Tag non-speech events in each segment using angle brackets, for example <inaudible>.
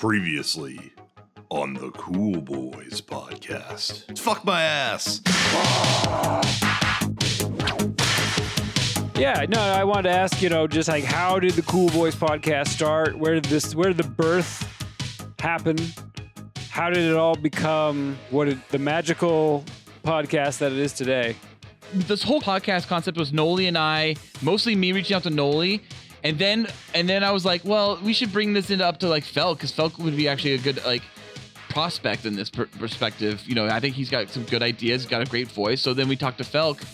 Previously on the Cool Boys podcast. Fuck my ass. Yeah, no, I wanted to ask, you know, just like how did the Cool Boys podcast start? Where did this where did the birth happen? How did it all become what it, the magical podcast that it is today? this whole podcast concept was Noli and I, mostly me reaching out to Noli, and then and then I was like, well, we should bring this into up to like Felk because Felk would be actually a good like prospect in this per- perspective. You know, I think he's got some good ideas, got a great voice. So then we talked to Felk,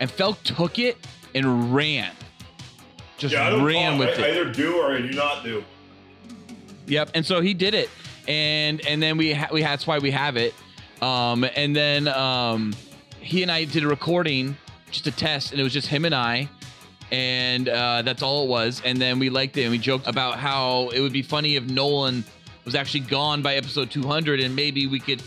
and Felk took it and ran, just ran with it. either do or I do not do. Yep. And so he did it, and and then we ha- we that's why we have it. Um, and then um, he and I did a recording, just a test, and it was just him and I, and uh, that's all it was. And then we liked it, and we joked about how it would be funny if Nolan was actually gone by episode 200, and maybe we could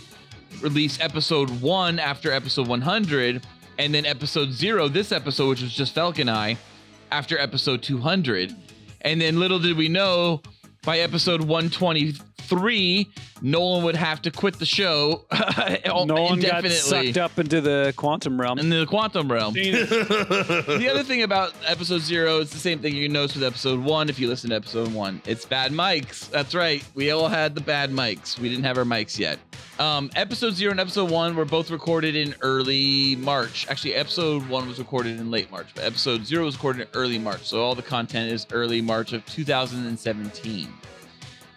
release episode one after episode 100, and then episode zero, this episode, which was just Falcon I, after episode 200. And then little did we know, by episode 123, Nolan would have to quit the show <laughs> Nolan got sucked up into the quantum realm. in the quantum realm. the other thing about episode zero is the same thing you notice with episode one if you listen to episode one. It's bad mics. That's right. We all had the bad mics. We didn't have our mics yet. Um, episode zero and episode one were both recorded in early March. Actually, episode one was recorded in late March, but episode zero was recorded in early March. So all the content is early March of 2017.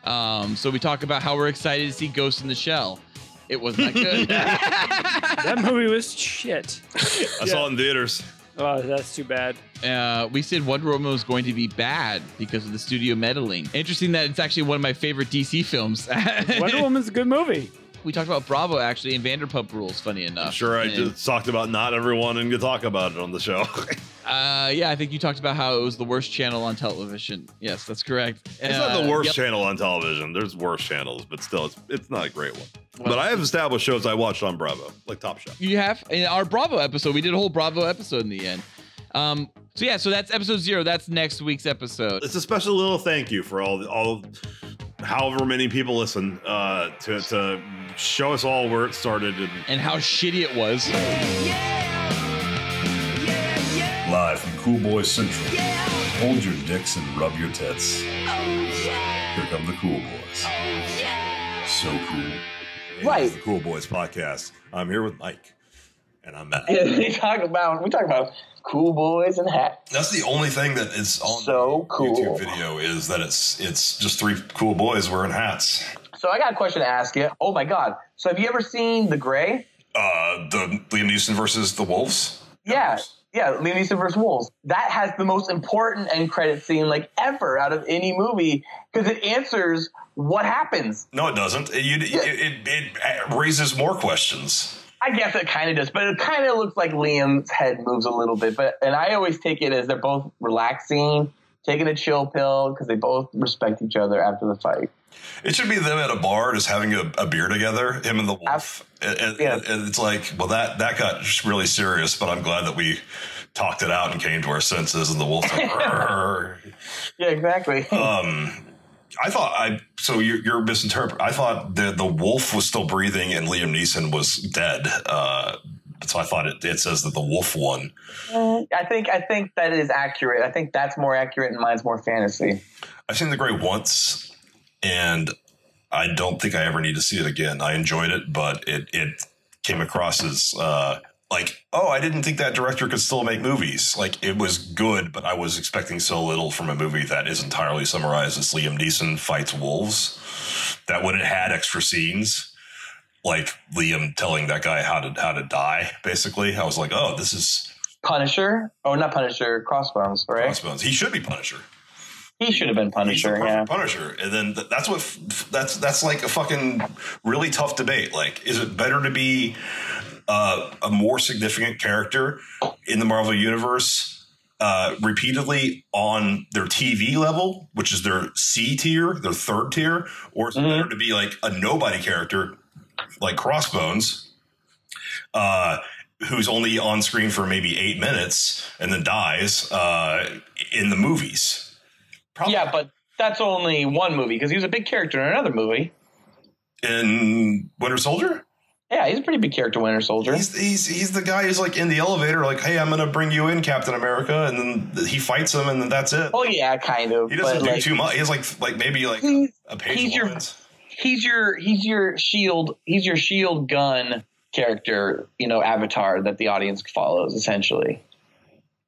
Um, so we talk about how we're excited to see Ghost in the Shell. It was not that good. <laughs> that movie was shit. I saw it in theaters. Oh, that's too bad. uh, we said Wonder Woman was going to be bad because of the studio meddling. Interesting that it's actually one of my favorite DC films. Wonder Woman's a good movie. We talked about Bravo actually and Vanderpump Rules. Funny enough. Sure, I And, just talked about not everyone and to talk about it on the show. <laughs> Uh, yeah, I think you talked about how it was the worst channel on television. Yes, that's correct. It's not the Uh, worst yep. channel on television. There's worse channels, but still, it's it's not a great one. but I have established shows I watched on Bravo, like Top Chef. You have in our Bravo episode. We did a whole Bravo episode in the end. Um, so yeah, so that's episode zero. That's next week's episode. It's a special little thank you for all all however many people listen uh, to to show us all where it started and And how shitty it was. Live from Cool Boys Central. Hold your dicks and rub your tits. Here come the Cool Boys. So cool. Hey, Right. the Cool Boys podcast. I'm here with Mike, and I'm Matt. <laughs> we talk about we talk about cool boys and hats. That's the only thing that is on So the cool. YouTube video is that it's it's just three cool boys wearing hats. So I got a question to ask you. Oh my god! So have you ever seen The Grey? Uh, the Liam Neeson versus the Wolves. Yeah, yeah, Liam Neeson versus Wolves. That has the most important end credit scene like ever out of any movie because it answers what happens. No, it doesn't. It, you, it, it, it raises more questions. I guess it kind of does, but it kind of looks like Liam's head moves a little bit. But and I always take it as they're both relaxing, taking a chill pill because they both respect each other after the fight. It should be them at a bar just having a, a beer together, him and the wolf. And, and- Yeah. and it's like, well, that that got really serious, but I'm glad that we talked it out and came to our senses. And the wolf, like, <laughs> Yeah, exactly. um, I thought I so you're, you're misinterpreting. I thought the the wolf was still breathing and Liam Neeson was dead. Uh, so I thought it, it says that the wolf won. I think I think that is accurate. I think that's more accurate, and mine's more fantasy. I've seen The Grey once, and I don't think I ever need to see it again. I enjoyed it, but it it came across as uh, like, oh, I didn't think that director could still make movies. Like it was good, but I was expecting so little from a movie that is entirely summarized as Liam Neeson fights wolves. That would have had extra scenes, like Liam telling that guy how to how to die, basically, I was like, oh, this is Punisher, oh, not Punisher, Crossbones, right? Crossbones. He should be Punisher. He should have been Punisher. Yeah. Punisher, and then th- that's what f- that's that's like a fucking really tough debate. Like, is it better to be uh, a more significant character in the Marvel universe uh, repeatedly on their TV level, which is their C tier, their third tier, or is it better to be like a nobody character like Crossbones, uh, who's only on screen for maybe eight minutes and then dies uh, in the movies? Probably Yeah, but that's only one movie because he was a big character in another movie. In Winter Soldier, Yeah, he's a pretty big character, Winter Soldier. he's he's he's the guy who's like in the elevator, like, "Hey, I'm gonna bring you in, Captain America," and then he fights him, and then that's it. oh yeah, kind of. He doesn't do like, too much. He has like like maybe like a page he's your- he's your he's your shield he's your shield gun character you know avatar that the audience follows essentially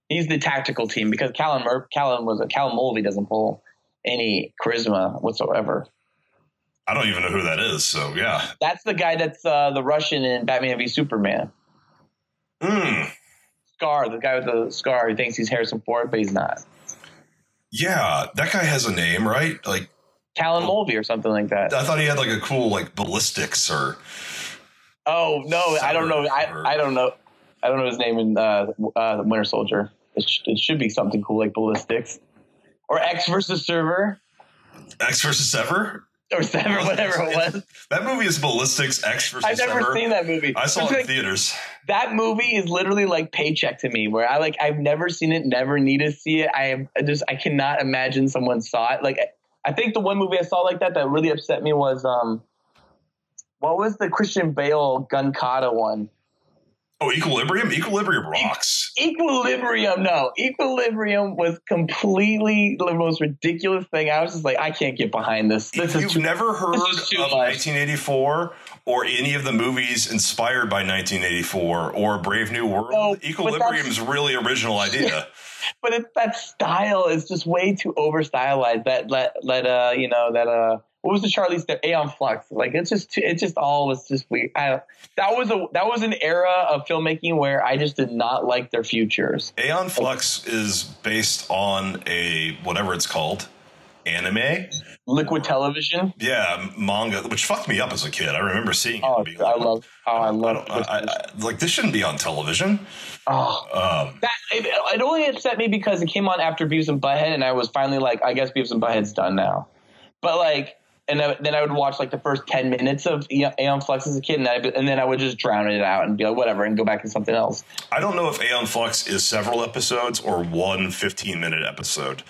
he's the tactical team because Callum Callum was a Callum Mulvey doesn't pull any charisma whatsoever I don't even know who that is. So yeah. that's the guy that's uh, the Russian in Batman v Superman Mm, Scar the guy with the scar who thinks he's Harrison Ford but he's not yeah, that guy has a name, right? Like Callum Mulvey or something like that I thought he had like a cool like ballistics or oh no I don't know I, I don't know I don't know his name in uh, uh, Winter Soldier it, sh- it should be something cool like ballistics or X versus server X versus Sever. Or seven, whatever it was. That movie is ballistics X versus I've never seen that movie. I saw It's it in like- theaters. that movie is literally like paycheck to me, where I like I've never seen it, never need to see it. I am I just I cannot imagine someone saw it. Like I think the one movie I saw like that that really upset me was um, what was the Christian Bale Gun Kata one? Oh, Equilibrium. Equilibrium rocks. Equilibrium, no. Equilibrium was completely the most ridiculous thing. I was just like, I can't get behind this. This If is you've too, never heard of is much. 1984 or any of the movies inspired by 1984 or Brave New World, No, but Equilibrium's really original idea. but it, that style is just way too over stylized. That let let uh you know that uh what was the Charlize Theron Aeon Flux? Like it's just it just all was just weird. I, that was a that was an era of filmmaking where I just did not like their futures. Aeon Flux is based on a whatever it's called, anime. Liquid television. Yeah, manga, which fucked me up as a kid. I remember seeing it. Oh, being I love how I I love. don't, I, I, like this shouldn't be on television. oh, Um, that it, it only upset me because it came on after Beavis and Butthead, and I was finally like, I guess Beavis and Butthead's done now. But like, and then I would watch like the first ten minutes of Aeon Flux as a kid, and, I, and then I would just drown it out and be like, whatever, and go back to something else. I don't know if Aeon Flux is several episodes or one 15 minute episode,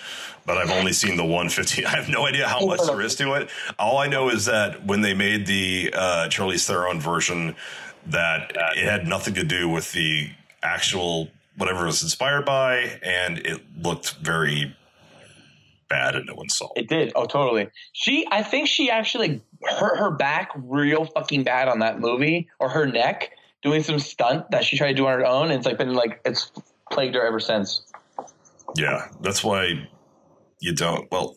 but I've only seen the one 15. <laughs> I have no idea how much there is to it. All I know is that when they made the uh, Charlize Theron version, that it had nothing to do with the actual whatever it was inspired by, and it looked very bad, and no one saw it. Did. Oh, totally. She, I think she actually hurt her back real fucking bad on that movie, or her neck doing some stunt that she tried to do on her own, and it's like been like it's plagued her ever since. Yeah, that's why you don't. Well,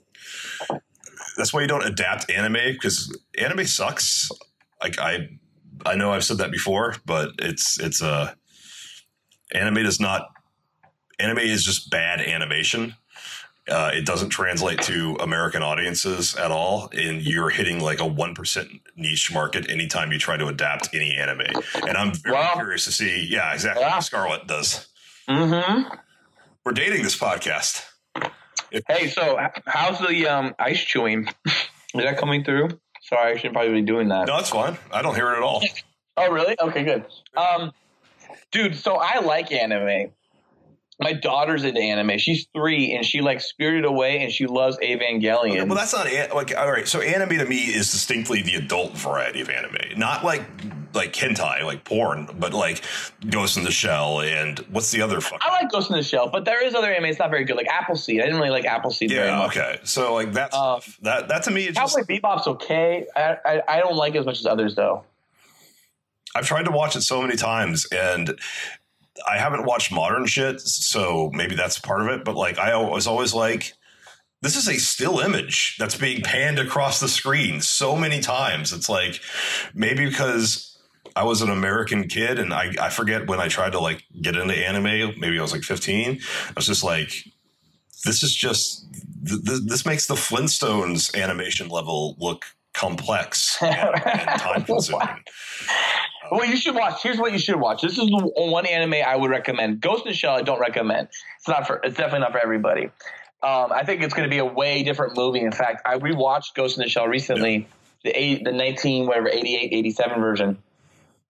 that's why you don't adapt anime because anime sucks. Like I, I know I've said that before, but it's it's uh, anime does not. Anime is just bad animation. Uh, it doesn't translate to American audiences at all, and you're hitting like a one percent niche market anytime you try to adapt any anime. And I'm very Wow. curious to see, yeah, exactly Yeah. what Scarlett does. Mm-hmm. We're dating this podcast. Hey, so how's the um, ice chewing? Is that coming through? Sorry, I should probably be doing that. No, it's fine. I don't hear it at all. Oh, really? Okay, good. Um, dude, so I like anime. My daughter's into anime. She's three, and she like Spirited Away, and she loves Evangelion. Well, that's not an- like all right. So anime to me is distinctly the adult variety of anime, not like like hentai, like porn, but like Ghost in the Shell and what's the other fuck? I like Ghost in the Shell, but there is other anime. It's not very good, like Appleseed. I didn't really like Appleseed very Yeah, much. okay. So like that Um, stuff, that that to me just Cowboy Bebop's okay. I, I I don't like it as much as others though. I've tried to watch it so many times and I haven't watched modern shit, so maybe that's part of it. But like I was always like, this is a still image that's being panned across the screen so many times. It's like maybe because I was an American kid and I, I forget when I tried to like get into anime, maybe I was like 15. I was just like, this is just th- th- this makes the Flintstones animation level look complex and, and <laughs> time consuming. Well, you should watch. Here's what you should watch. This is the one anime I would recommend. Ghost in the Shell, I don't recommend. It's not for. It's definitely not for everybody. Um, I think it's going to be a way different movie. In fact, I rewatched Ghost in the Shell recently, the eight, the 19 whatever 88, 87 version,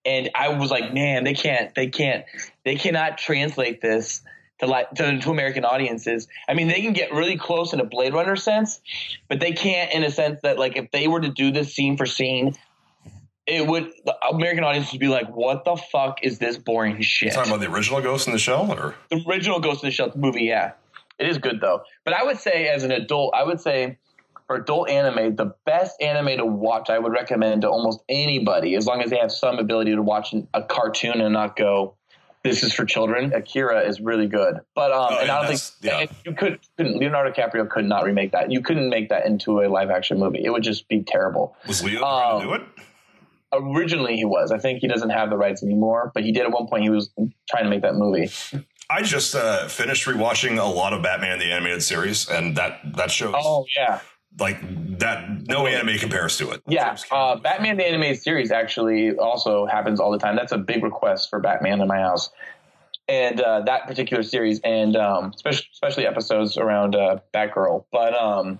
and I was like, man, they can't, they can't, they cannot translate this to like to, to American audiences. I mean, they can get really close in a Blade Runner sense, but they can't in a sense that like if they were to do this scene for scene, it would the American audience would be like, "What the fuck is this boring shit?" Talking about the original Ghost in the Shell, or the original Ghost in the Shell movie, yeah, it is good though. But I would say, as an adult, I would say for adult anime, the best anime to watch, I would recommend to almost anybody, as long as they have some ability to watch a cartoon and not go, "This is for children." Akira is really good, but um, Oh, and I don't think yeah. you could couldn't, Leonardo DiCaprio could not remake that. You couldn't make that into a live action movie. It would just be terrible. was Leo Um, to do it? Originally, he was. I think he doesn't have the rights anymore, but he did at one point. He was trying to make that movie. I just uh, finished rewatching a lot of Batman the animated series, and that that shows Oh yeah. like that. No anime compares to it. Yeah, uh, Batman the animated series actually also happens all the time. That's a big request for Batman in my house, and uh, that particular series, and um, especially, especially episodes around uh, Batgirl. But um,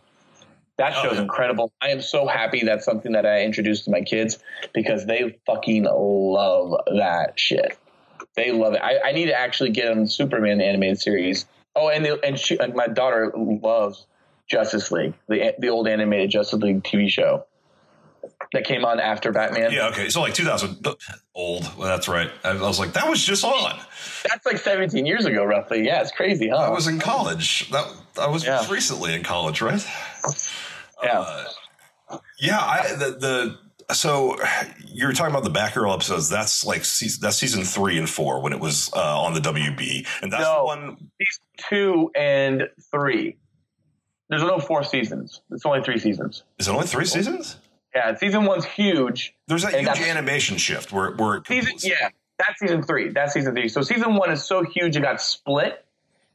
that Oh, show's yeah. incredible. I am so happy that's something that I introduced to my kids because they fucking love that shit. They love it. I, I need to actually get them Superman the animated series. Oh, and the, and, she, and my daughter loves Justice League, the the old animated Justice League TV show that came on after Batman. Yeah, okay. So like 2000, old. Well, that's right. I was like, that was just on. That's like 17 years ago, roughly. Yeah, it's crazy, huh? I was in college. That I was Yeah. recently in college, right? yeah. Uh, yeah, I the, the so you were talking about the Batgirl episodes. That's like season, that's season three and four when it was uh, on the WB, and that's No. the one. Two and three. There's no four seasons. It's only three seasons. Is it only three seasons? Yeah, season one's huge. There's that And huge animation shift where where it Season, yeah, that's season three. That's season three. So season one is so huge it got split,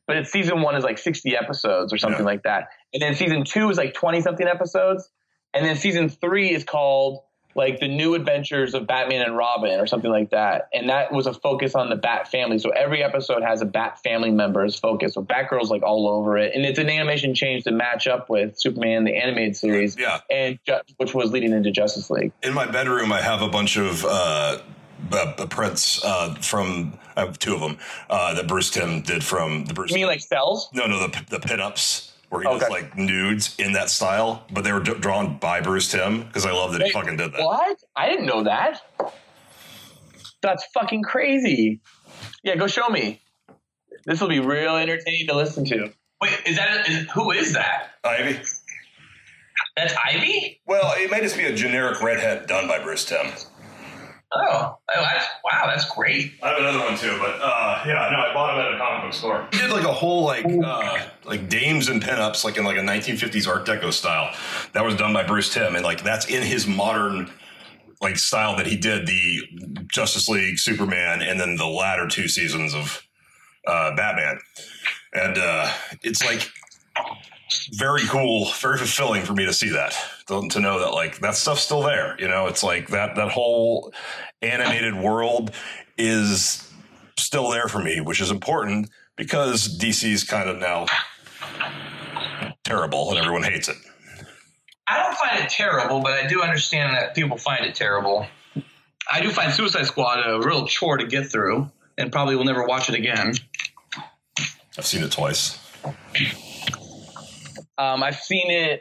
but it's season one is like 60 episodes or something Yeah. like that. And then season two is like 20 something episodes. And then season three is called like the new adventures of Batman and Robin or something like that. And that was a focus on the Bat family. So every episode has a Bat family member as focus. So Batgirl's like all over it. And it's an animation change to match up with Superman, the animated series, Yeah. and which was leading into Justice League. in my bedroom, I have a bunch of uh, prints uh, from I have two of them uh, that Bruce Timm did from the Bruce. You mean like cells? no, no, the the pinups where he does like nudes in that style, but they were d- drawn by Bruce Timm because I love that he fucking did that. What? I didn't know that. That's fucking crazy. Yeah, go show me. This will be real entertaining to listen to. Wait, is that is, who is that? Ivy. That's Ivy. Well, it may just be a generic redhead done by Bruce Timm. Oh, oh, that's wow, that's great. I have another one too, but uh, yeah, no, I bought them at a comic book store. He did like a whole like uh, like dames and pinups, like in like a 1950s Art Deco style. That was done by Bruce Timm, and like that's in his modern like style that he did the Justice League, Superman, and then the latter two seasons of uh, Batman. And uh, it's like very cool, very fulfilling for me to see that, to, to know that like that stuff's still there. You know, it's like that that whole animated world is still there for me, which is important because DC's kind of now terrible and everyone hates it. I don't find it terrible, but I do understand that people find it terrible. I do find Suicide Squad a real chore to get through, and probably will never watch it again. I've seen it twice. Um, I've seen it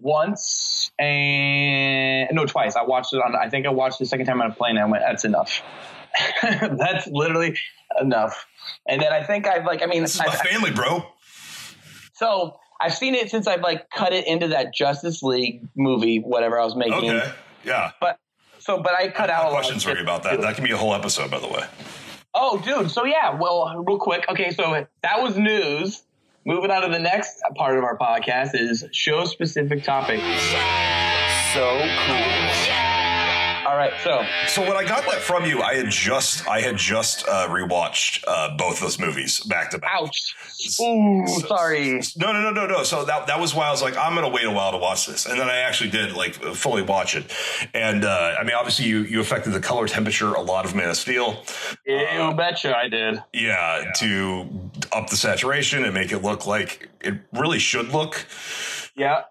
once and no, twice. I watched it on. I think I watched the second time on a plane. And I went, "That's enough. <laughs> That's literally enough." And then I think I've like, I mean, This is I- my family, bro. so I've seen it since I've like cut it into that Justice League movie, whatever I was making. Okay. Yeah. But so, but I cut I out have a lot of questions for you about that. That can be a whole episode, by the way. Oh, dude. So yeah. Well, real quick. Okay, so that was news. Moving on to the next part of our podcast is show specific topic. So cool. All right. So So when I got that from you, I had just I had just uh, rewatched uh, both those movies back to back. ouch. Ooh, sorry. No, no, no, no, no. So that that was why I was like, I'm gonna wait a while to watch this, and then I actually did like fully watch it. And uh, I mean, obviously, you you affected the color temperature a lot of Man of Steel. Yeah, I bet you betcha I did. Yeah, to up the saturation and make it look like it really should look. Yeah.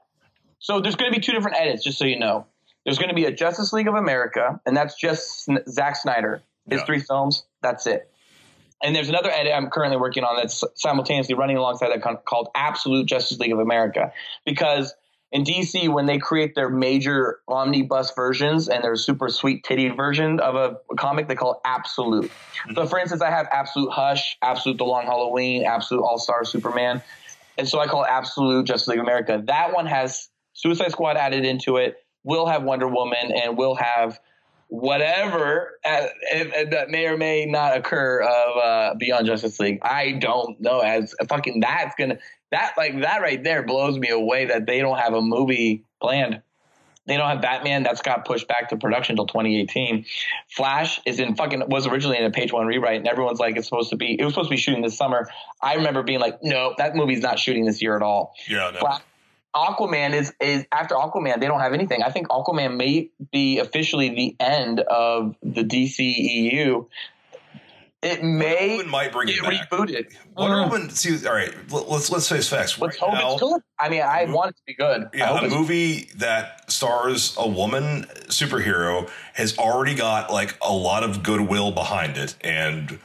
So there's going to be two different edits, just so you know. There's going to be a Justice League of America, and that's just Zack Snyder. His Yeah. three films. That's it. And there's another edit I'm currently working on that's simultaneously running alongside that called Absolute Justice League of America. Because in DC, when they create their major omnibus versions and their super sweet titty version of a, a comic, they call it Absolute. So, mm-hmm. for instance, I have Absolute Hush, Absolute The Long Halloween, Absolute All Star Superman. And so I call it Absolute Justice League of America. That one has Suicide Squad added into it, will have Wonder Woman, and we'll have whatever uh, if that may or may not occur of uh, Beyond Justice League. I don't know. As fucking that's gonna that like that right there blows me away that they don't have a movie planned. They don't have Batman. That's got pushed back to production until 2018. Flash is in fucking was originally in a page one rewrite, and everyone's like, it's supposed to be. It was supposed to be shooting this summer. I remember being like, no, that movie's not shooting this year at all. Yeah, no. Flash, Aquaman is is after Aquaman, they don't have anything. I think Aquaman may be officially the end of the DCEU. It may Wonder Woman might bring it get back. rebooted. Wonder Mm. Woman. See, all right. let- Let's let's face facts. Let's right hope now, it's good. I mean, I want it to be good. I Yeah, hope a movie that stars a woman superhero has already got like a lot of goodwill behind it, and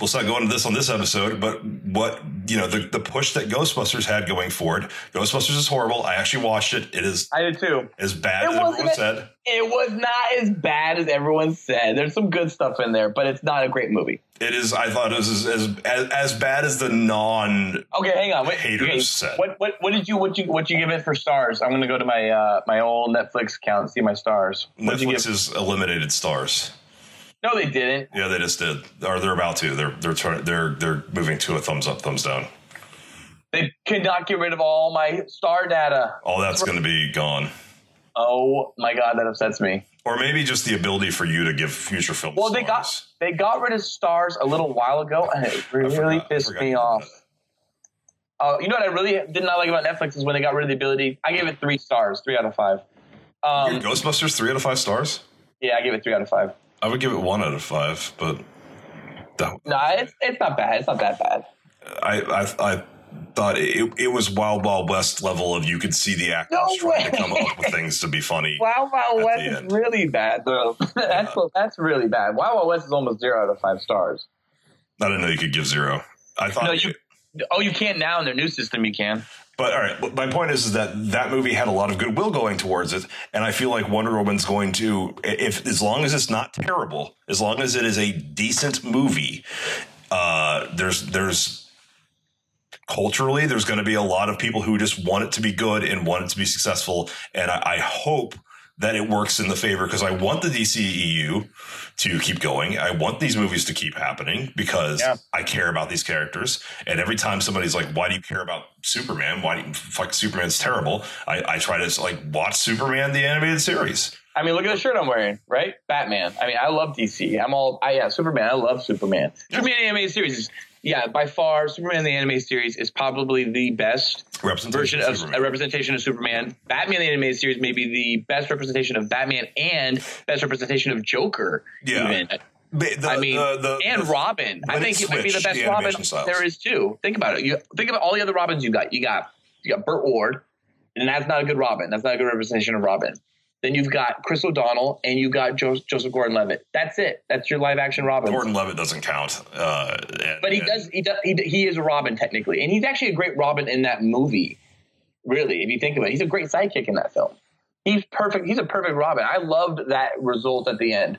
let's not go into this on this episode. But what you know, the the push that Ghostbusters had going forward. Ghostbusters is horrible. I actually watched it. It is I did too. as bad It as everyone wasn't- said. It was not as bad as everyone said. There's some good stuff in there, but it's not a great movie. It is. I thought it was as as, as, as bad as the non. Okay, hang on. Wait, Haters okay. said. What what what did you what you what you give it for stars? I'm gonna go to my uh my old Netflix account and see my stars. What'd you Netflix give? has eliminated stars. No, they didn't. Yeah, they just did, or they're about to. They're they're they're they're moving to a thumbs up, thumbs down. They cannot get rid of all my star data. All that's going to be gone, Oh my god, that upsets me. or maybe just the ability for you to give future films. Well, they got they got rid of stars a little while ago, and it really forgot- pissed me off. Uh, you know what I really did not like about Netflix is when they got rid of the ability. I gave it three stars, three out of five. Um, Ghostbusters three out of five stars. yeah, I gave it three out of five. I would give it one out of five, but that, No, it's it's not bad. It's not that bad. I, I I thought it, it was Wild Wild West level of you could see the actors No trying to come up with things to be funny. <laughs> Wow At West is end. really bad though. <laughs> that's that's really bad. Wow, Wow West is almost zero out of five stars. I didn't know you could give zero. I thought No, you. Oh, you can't now in their new system. You can. But all right, my point is, is that that movie had a lot of goodwill going towards it, and I feel like Wonder Woman's going to, if as long as it's not terrible, as long as it is a decent movie, uh, there's there's culturally there's going to be a lot of people who just want it to be good and want it to be successful, and I, I hope that it works in the favor because I want the DCEU to keep going. I want these movies to keep happening because Yeah. I care about these characters. And every time somebody's like, "Why do you care about Superman? Why do you fuck Superman's terrible?" I, I try to like watch Superman the animated series. I mean, look at the shirt I'm wearing, right? Batman. I mean, I love DC. I'm all, I yeah, Superman. I love Superman. Superman animated series is, yeah, by far, Superman the animated series is probably the best Representation version of Superman. a representation of Superman. Batman the animated series may be the best representation of Batman and best representation of Joker. Yeah. even. The- I mean, the- the- and Robin. I think it might be the best Robin styles. there is too. Think about it. You think about all the other Robins you got. You got you got Burt Ward, and that's not a good Robin. That's not a good representation of Robin. Then you've got Chris O'Donnell, and you've got jo- Joseph Gordon-Levitt. That's it. That's your live action Robin. Gordon Levitt doesn't count. Uh, and- But he does. He does. He, he is a Robin technically, and he's actually a great Robin in that movie. Really, if you think about it, he's a great sidekick in that film. He's perfect. He's a perfect Robin. I loved that result at the end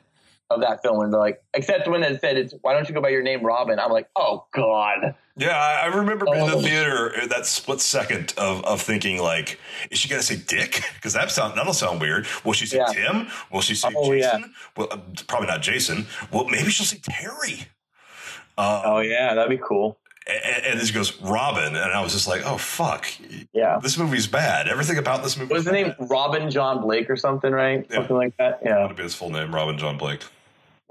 of that film and they're like, except when it said, "It's why don't you go by your name, Robin?" I'm like, oh god. Yeah, I I remember being in Oh. the theater uh, that split second of, of thinking like, is she gonna say Dick? Because that sound that'll sound weird. Will she say Yeah. Tim? Will she say Oh, yeah. Jason? Well, uh, probably not Jason. Well, maybe she'll say Terry. Uh, Oh yeah, that'd be cool. and, and then she goes Robin, and I was just like, oh fuck, Yeah. this movie's bad. Everything about this movie. What was the name? Robin John Blake or something, right? Yeah. Something like that. Yeah. That'd be his full name, Robin John Blake.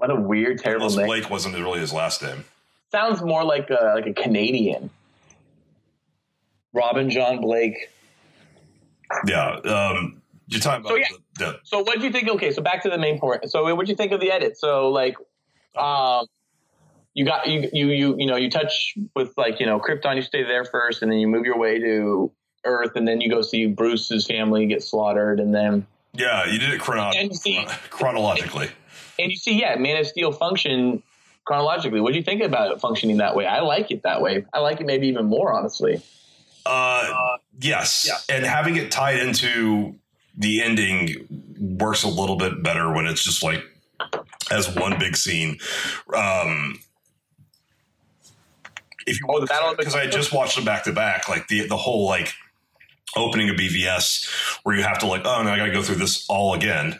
What a weird, terrible Unless name. Blake wasn't really his last name. Sounds more like a like a Canadian. Robin John Blake. Yeah. Um, you're talking about So, yeah. the, the So what do you think? Okay, so back to the main point. So what do you think of the edit? So like, um, you got you you you you know you touch with like you know Krypton. You stay there first, and then you move your way to Earth, and then you go see Bruce's family get slaughtered, and then yeah, you did it chrono- see- chronologically. And you see yeah, Man of Steel function chronologically. What do you think about it functioning that way? I like it that way. I like it maybe even more, honestly. Uh, yes. And having it tied into the ending works a little bit better when it's just like as one big scene. Um, if you Oh, the Battle because I just watched them back to back, like the the whole like opening of BVS where you have to like, oh no, I got to go through this all again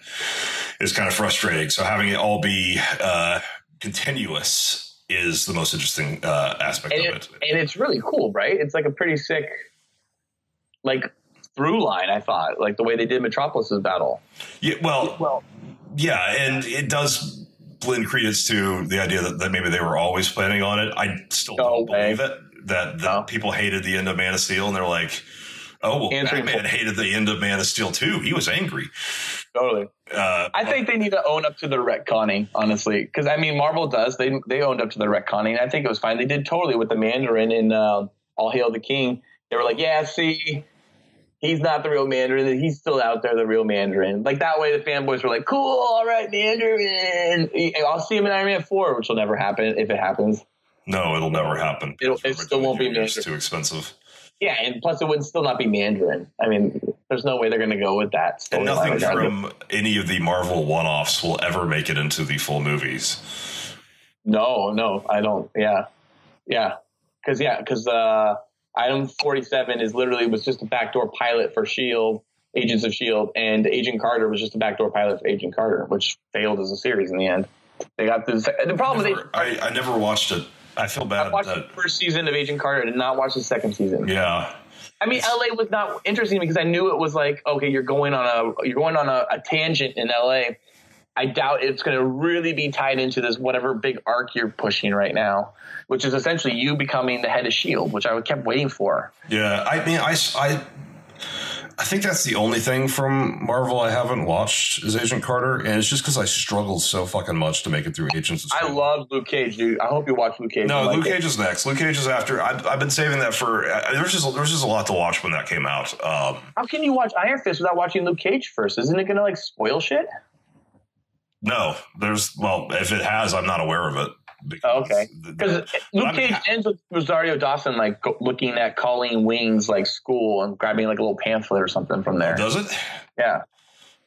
is kind of frustrating. So having it all be uh, continuous is the most interesting uh, aspect and, of it, it. and it's really cool, right? It's like a pretty sick, like through line. I thought, like the way they did Metropolis's battle. Yeah, well, Well, yeah, and it does lend credence to the idea that, that maybe they were always planning on it. I still No don't way. believe it. That, that No. people hated the end of Man of Steel, and they're like, "Oh, well, Answering Batman hated the end of Man of Steel too. He was angry." Totally. Uh, I think they need to own up to the retconning, honestly, because I mean, Marvel does. They they owned up to the retconning. I think it was fine. They did totally with the Mandarin in uh, All Hail the King. They were like, yeah, see, he's not the real Mandarin. He's still out there, the real Mandarin. Like that way, the fanboys were like, cool, all right, Mandarin. I'll see him in Iron Man four, which will never happen if it happens. no, it'll never happen. It'll- it still won't be It's too expensive. Yeah, and plus it would still not be Mandarin. I mean, there's no way they're going to go with that. And nothing from any of the Marvel one-offs will ever make it into the full movies. No, no, I don't. Yeah, yeah, because yeah, because uh, item forty seven is literally was just a backdoor pilot for Shield, Agents of Shield, and Agent Carter was just a backdoor pilot for Agent Carter, which failed as a series in the end. They got the the problem Never- Agent I, I never watched it. I feel bad. I watched That, the first season of Agent Carter. Did not watch the second season. yeah, I mean, LA was not interesting because I knew it was like, okay, you're going on a you're going on a, a tangent in LA. I doubt it's going to really be tied into this whatever big arc you're pushing right now, which is essentially you becoming the head of Shield, which I kept waiting for. Yeah, I mean, I, I, I think that's the only thing from Marvel I haven't watched is Agent Carter, and it's just because I struggled so fucking much to make it through Agents of I love Luke Cage, dude. I hope you watch Luke Cage. No, like Luke it. Cage is next. Luke Cage is after. I've, I've been saving that for. Uh, there's just there's just a lot to watch when that came out. Um, How can you watch Iron Fist without watching Luke Cage first? Isn't it going to like spoil shit? no, there's well, if it has, I'm not aware of it. Because Oh, okay. Because Luke Cage ends with Rosario Dawson like go- looking at Colleen Wing's like school and grabbing like a little pamphlet or something from there. does it? Yeah.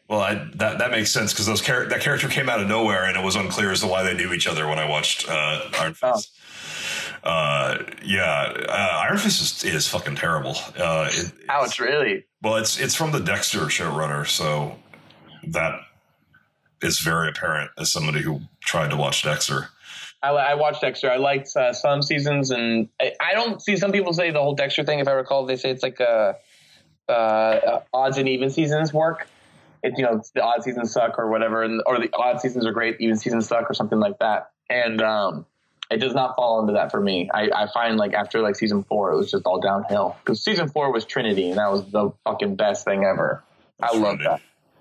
Well, I, that that makes sense because those char- that character came out of nowhere, and it was unclear as to why they knew each other when I watched uh, Iron Fist. Uh, yeah, uh, Iron Fist is, is fucking terrible. Uh, it, Ouch, really? Well, it's it's from the Dexter showrunner, so that is very apparent as somebody who tried to watch Dexter. I, I watched Dexter. I liked uh, some seasons, and I, I don't see some people say the whole Dexter thing. If I recall, they say it's like a uh, uh, odds and even seasons work. It you know it's the odd seasons suck or whatever, and, or the odd seasons are great, even seasons suck or something like that. And um, it does not fall into that for me. I, I find like after like season four, it was just all downhill because season four was Trinity, and that was the fucking best thing ever. I love that.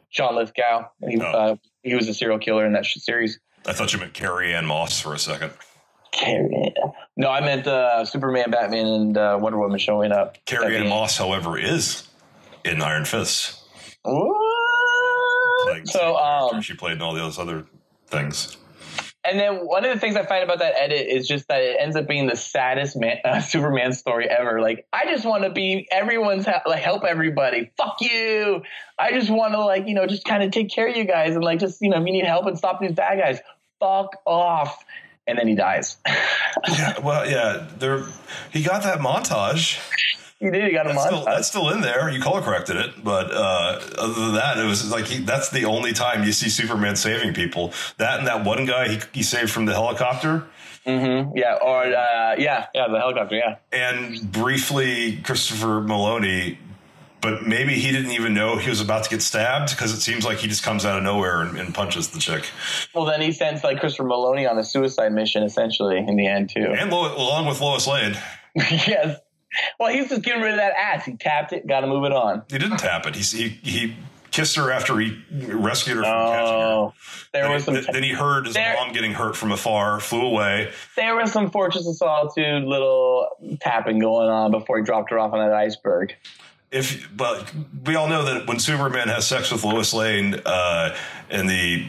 Sean Lithgow, he, Oh. uh, he was a serial killer in that sh- series. I thought you meant Carrie Ann Moss for a second. Carrie No, I meant uh, Superman, Batman, and uh, Wonder Woman showing up. Carrie Ann Moss, however, is in Iron Fist. What? Like, So, um, she played in all those other things. And then one of the things I find about that edit is just that it ends up being the saddest man, <laughs> uh, Superman story ever. Like, I just want to be everyone's ha- like help everybody. Fuck you. I just want to like you know just kind of take care of you guys and like just you know if you need help and stop these bad guys, fuck off. And then he dies. <laughs> Yeah, well, yeah, there. He got that montage. He did. He got a That's still, that's still in there. You color corrected it, but uh, other than that, it was like he, that's the only time you see Superman saving people. That and that one guy he, he saved from the helicopter, Mm-hmm. Yeah. Or uh, yeah, yeah, the helicopter. Yeah. and briefly Christopher Meloni. But maybe he didn't even know he was about to get stabbed because it seems like he just comes out of nowhere and, and punches the chick. Well, then he sends like Christopher Meloni on a suicide mission, essentially, in the end too. And Lo- along with Lois Lane, <laughs> yes. Well, he's just getting rid of that ass. He tapped it. Got to move it on. he didn't tap it. He he, he kissed her after he rescued her from catching her. Oh, there Then, was some. he, then he heard his there- mom getting hurt from afar, flew away. There was some Fortress of Solitude little tapping going on before he dropped her off on that iceberg. if but we all know that when Superman has sex with Lois Lane uh, in the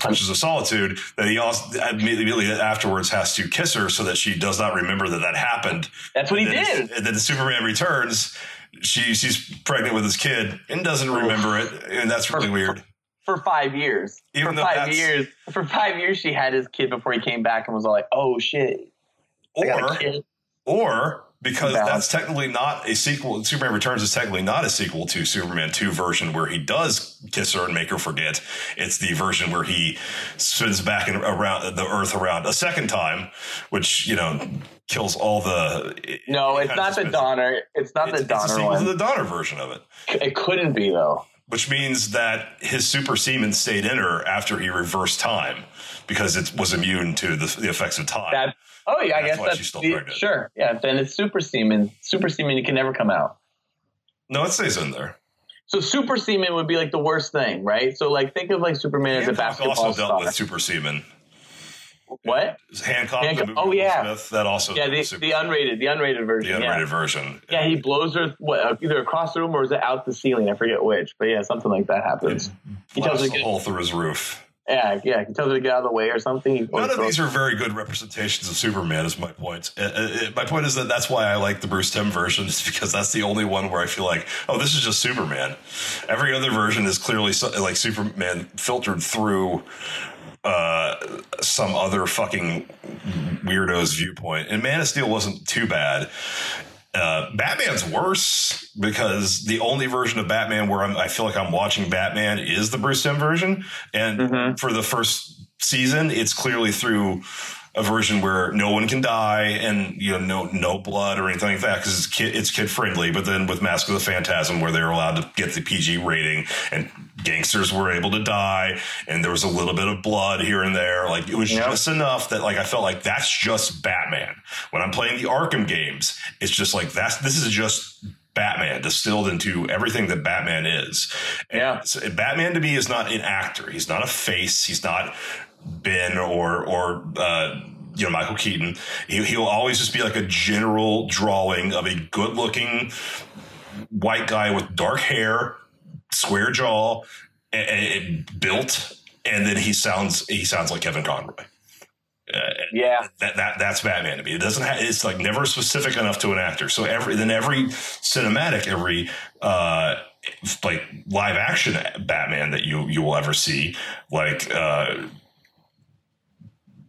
Punches of Solitude that he also immediately afterwards has to kiss her so that she does not remember that that happened. That's what he then- did. And then Superman returns. She she's pregnant with his kid and doesn't remember it, and that's really weird. for five years. Even for five years. For five years, she had his kid before he came back and was all like, "Oh shit, I Or or because that's technically not a sequel. Superman Returns is technically not a sequel to Superman 2 version where he does kiss her and make her forget. It's the version where he spins back in, around the Earth around a second time, which you know kills all the. No, it it's not the Donner. It's not It's, the it's a Donner sequel to the Donner version of it, it couldn't be though. which means that his super semen stayed in her after he reversed time because it was immune to the, the effects of time. That. Oh yeah, I guess why that's she's still the- pregnant. sure. Yeah, then it's super semen. Super semen, you can never come out. no, it stays in there. So super semen would be like the worst thing, right? So like think of like Superman as a Hancock basketball also star. dealt with super semen. what? Hancock, Hancock- the movie oh, yeah. Smith, that also Yeah, the, the unrated, the unrated version. the yeah. unrated version. Yeah, he blows her what, uh, either across the room or is it out the ceiling? I forget which, but yeah, something like that happens. He tells her a hole through his roof. Yeah, yeah, he tells her to get out of the way or something. None of these are very good representations of Superman. Is my point. Uh, uh, uh, my point is that that's why I like the Bruce Timm version, <laughs> is because that's the only one where I feel like, oh, this is just Superman. Every other version is clearly so, like Superman filtered through uh, some other fucking weirdo's viewpoint. And Man of Steel wasn't too bad. Uh, Batman's worse because the only version of Batman where I'm, I feel like I'm watching Batman is the Bruce Timm version, and Mhm. for the first season, it's clearly through a version where no one can die and you know no no blood or anything like that because it's kid it's kid friendly. But then with Mask of the Phantasm, where they're allowed to get the PG rating and gangsters were able to die and there was a little bit of blood here and there, like it was Yep. just enough that like I felt like that's just Batman. When I'm playing the Arkham games, it's just like that's this is just Batman distilled into everything that Batman is. And Yeah. so Batman to me is not an actor. He's not a face. He's not Ben or or uh, you know Michael Keaton. He, he'll always just be like a general drawing of a good looking white guy with dark hair, square jaw, and, and built, and then he sounds he sounds like Kevin Conroy. Uh, yeah, that, that that's Batman to me. It doesn't it's like never specific enough to an actor. So every, then every cinematic, every, uh, like live action Batman that you, you will ever see, like, uh,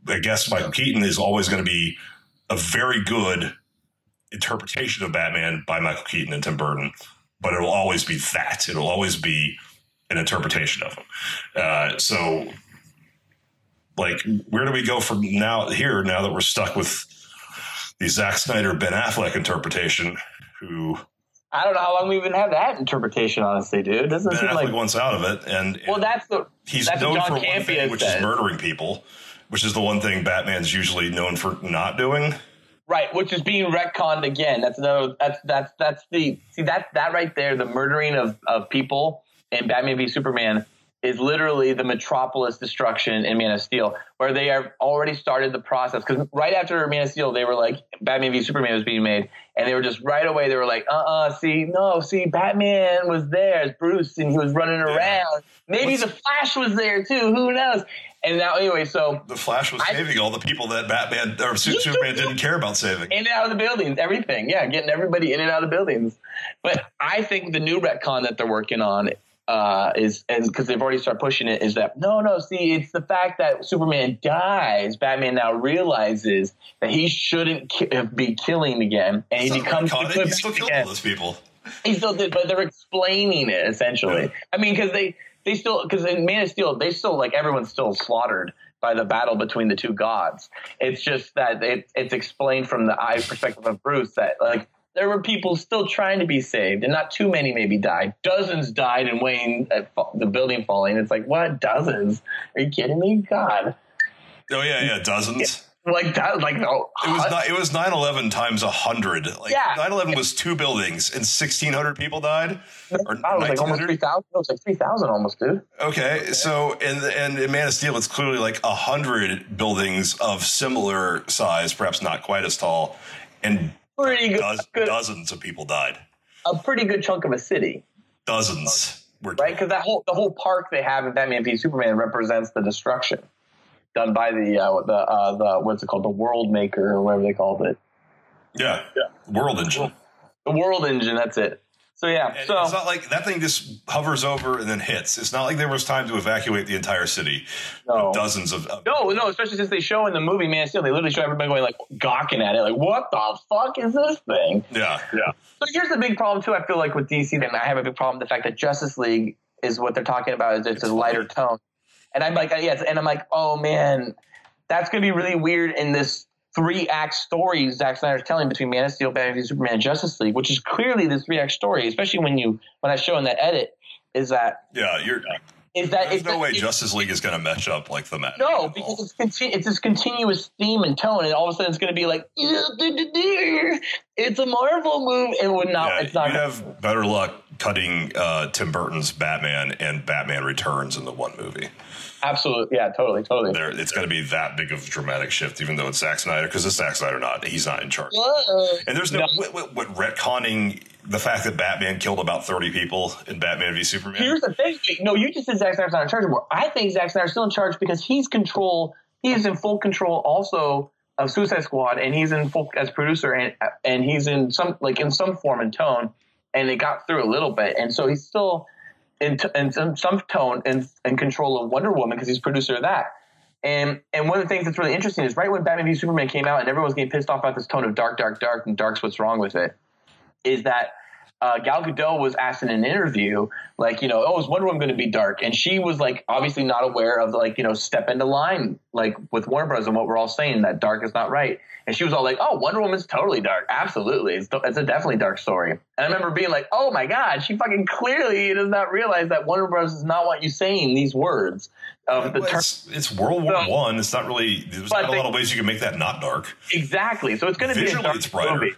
I guess Michael Keaton is always going to be a very good interpretation of Batman by Michael Keaton and Tim Burton, but it'll always be that. It'll always be an interpretation of him. Uh, so like where do we go from now here now that we're stuck with the Zack Snyder Ben Affleck interpretation who I don't know how long we even have that interpretation. Honestly, dude, doesn't Ben seem Affleck like. wants out of it and Well, that's the he's that's known for John one thing which is murdering people which is the one thing Batman's usually known for not doing Right, which is being retconned again. That's another. That's that's that's the see that that right there. The murdering of of people in Batman v Superman is literally the Metropolis destruction in Man of Steel, where they have already started the process. Because right after Man of Steel, they were like Batman v Superman was being made, and they were just right away. They were like, uh, uh see, no, see, Batman was there as Bruce, and he was running around. Maybe What's- the Flash was there too. Who knows? And now, anyway, so the Flash was I- saving all the people that Batman or Superman didn't care about saving in and out of the buildings, everything. Yeah, getting everybody in and out of the buildings. But I think the new retcon that they're working on uh, is, and because they've already started pushing it, is that no, no. See, it's the fact that Superman dies. Batman now realizes that he shouldn't ki- be killing again, and he becomes retconning it. the he still killed all those people he still did, but they're explaining it essentially. Yeah. I mean, because they they still because in Man of Steel they still like everyone's still slaughtered by the battle between the two gods. It's just that it, it's explained from the eye perspective of Bruce that like there were people still trying to be saved, and not too many maybe died. Dozens died in Wayne uh, at the building falling. It's like what dozens? Are you kidding me? God, oh yeah yeah dozens like that, like no. It was not, it was 9/11 times 100. Like Yeah. 9/11 was two buildings and 1600 people died or I was like almost three thousand. It was like three thousand almost, dude. Okay, so and and in Man of Steel, it's clearly like a hundred buildings of similar size, perhaps not quite as tall, and Pretty good, does, good dozens of people died. a pretty good chunk of a city. Dozens. we're right? Because that whole the whole park they have in Batman v Superman represents the destruction done by the uh, the uh, the what's it called the World Maker or whatever they called it, yeah, yeah, World Engine. the World Engine. That's it. So yeah, And so it's not like that thing just hovers over and then hits. It's not like there was time to evacuate the entire city. No. Dozens of. of- no, no, especially since they show in the movie Man of Steel, they literally show everybody going like gawking at it, like what the fuck is this thing? Yeah, yeah. So here's the big problem too. I feel like with DC, and I have a big problem the fact that Justice League is what they're talking about is it's a lighter tone, and I'm like, yes, and I'm like, oh man, that's gonna be really weird in this three act story Zack Snyder's telling between Man of Steel, Batman v Superman, Justice League, which is clearly this three act story, especially when you when I show in that edit, is that Yeah, you're. Is that There's no way it's- Justice League is going to mesh up like the Matt. no, because it's conti- it's this continuous theme and tone, and all of a sudden it's going to be like it's a Marvel movie. It would not. Yeah, it's not. you'd have better luck cutting uh, Tim Burton's Batman and Batman Returns in the one movie. Absolutely, yeah, totally, totally. There, it's going to be that big of a dramatic shift, even though it's Zack Snyder, because it's Zack Snyder. Not he's not in charge. And there's no, No. What, what, what retconning the fact that Batman killed about 30 people in Batman v Superman. Here's the thing. No, you just said Zack Snyder's not in charge anymore. I think Zack Snyder's still in charge because he's control. He is in full control also of Suicide Squad, and he's in full as producer, and and he's in some like in some form and tone, and it got through a little bit, and so he's still in, t- in some, some tone and in control of Wonder Woman because he's producer of that. And and one of the things that's really interesting is right when Batman v Superman came out and everyone was getting pissed off about this tone of dark, dark, dark, and dark's what's wrong with it, is that uh, Gal Gadot was asked in an interview, like, you know, oh, is Wonder Woman going to be dark? And she was like, obviously not aware of like, you know, step into line, like with Warner Bros. and what we're all saying that dark is not right. And she was all like, oh, Wonder Woman's totally dark. Absolutely. It's, it's a definitely dark story. And I remember being like, oh my God, she fucking clearly does not realize that Warner Bros. is not what you saying these words. Of the Well, term. it's, it's World War So- One. It's not really. There's not a they- lot of ways you can make that not dark. Exactly. So it's going to be a Visually, dark it's brighter. movie.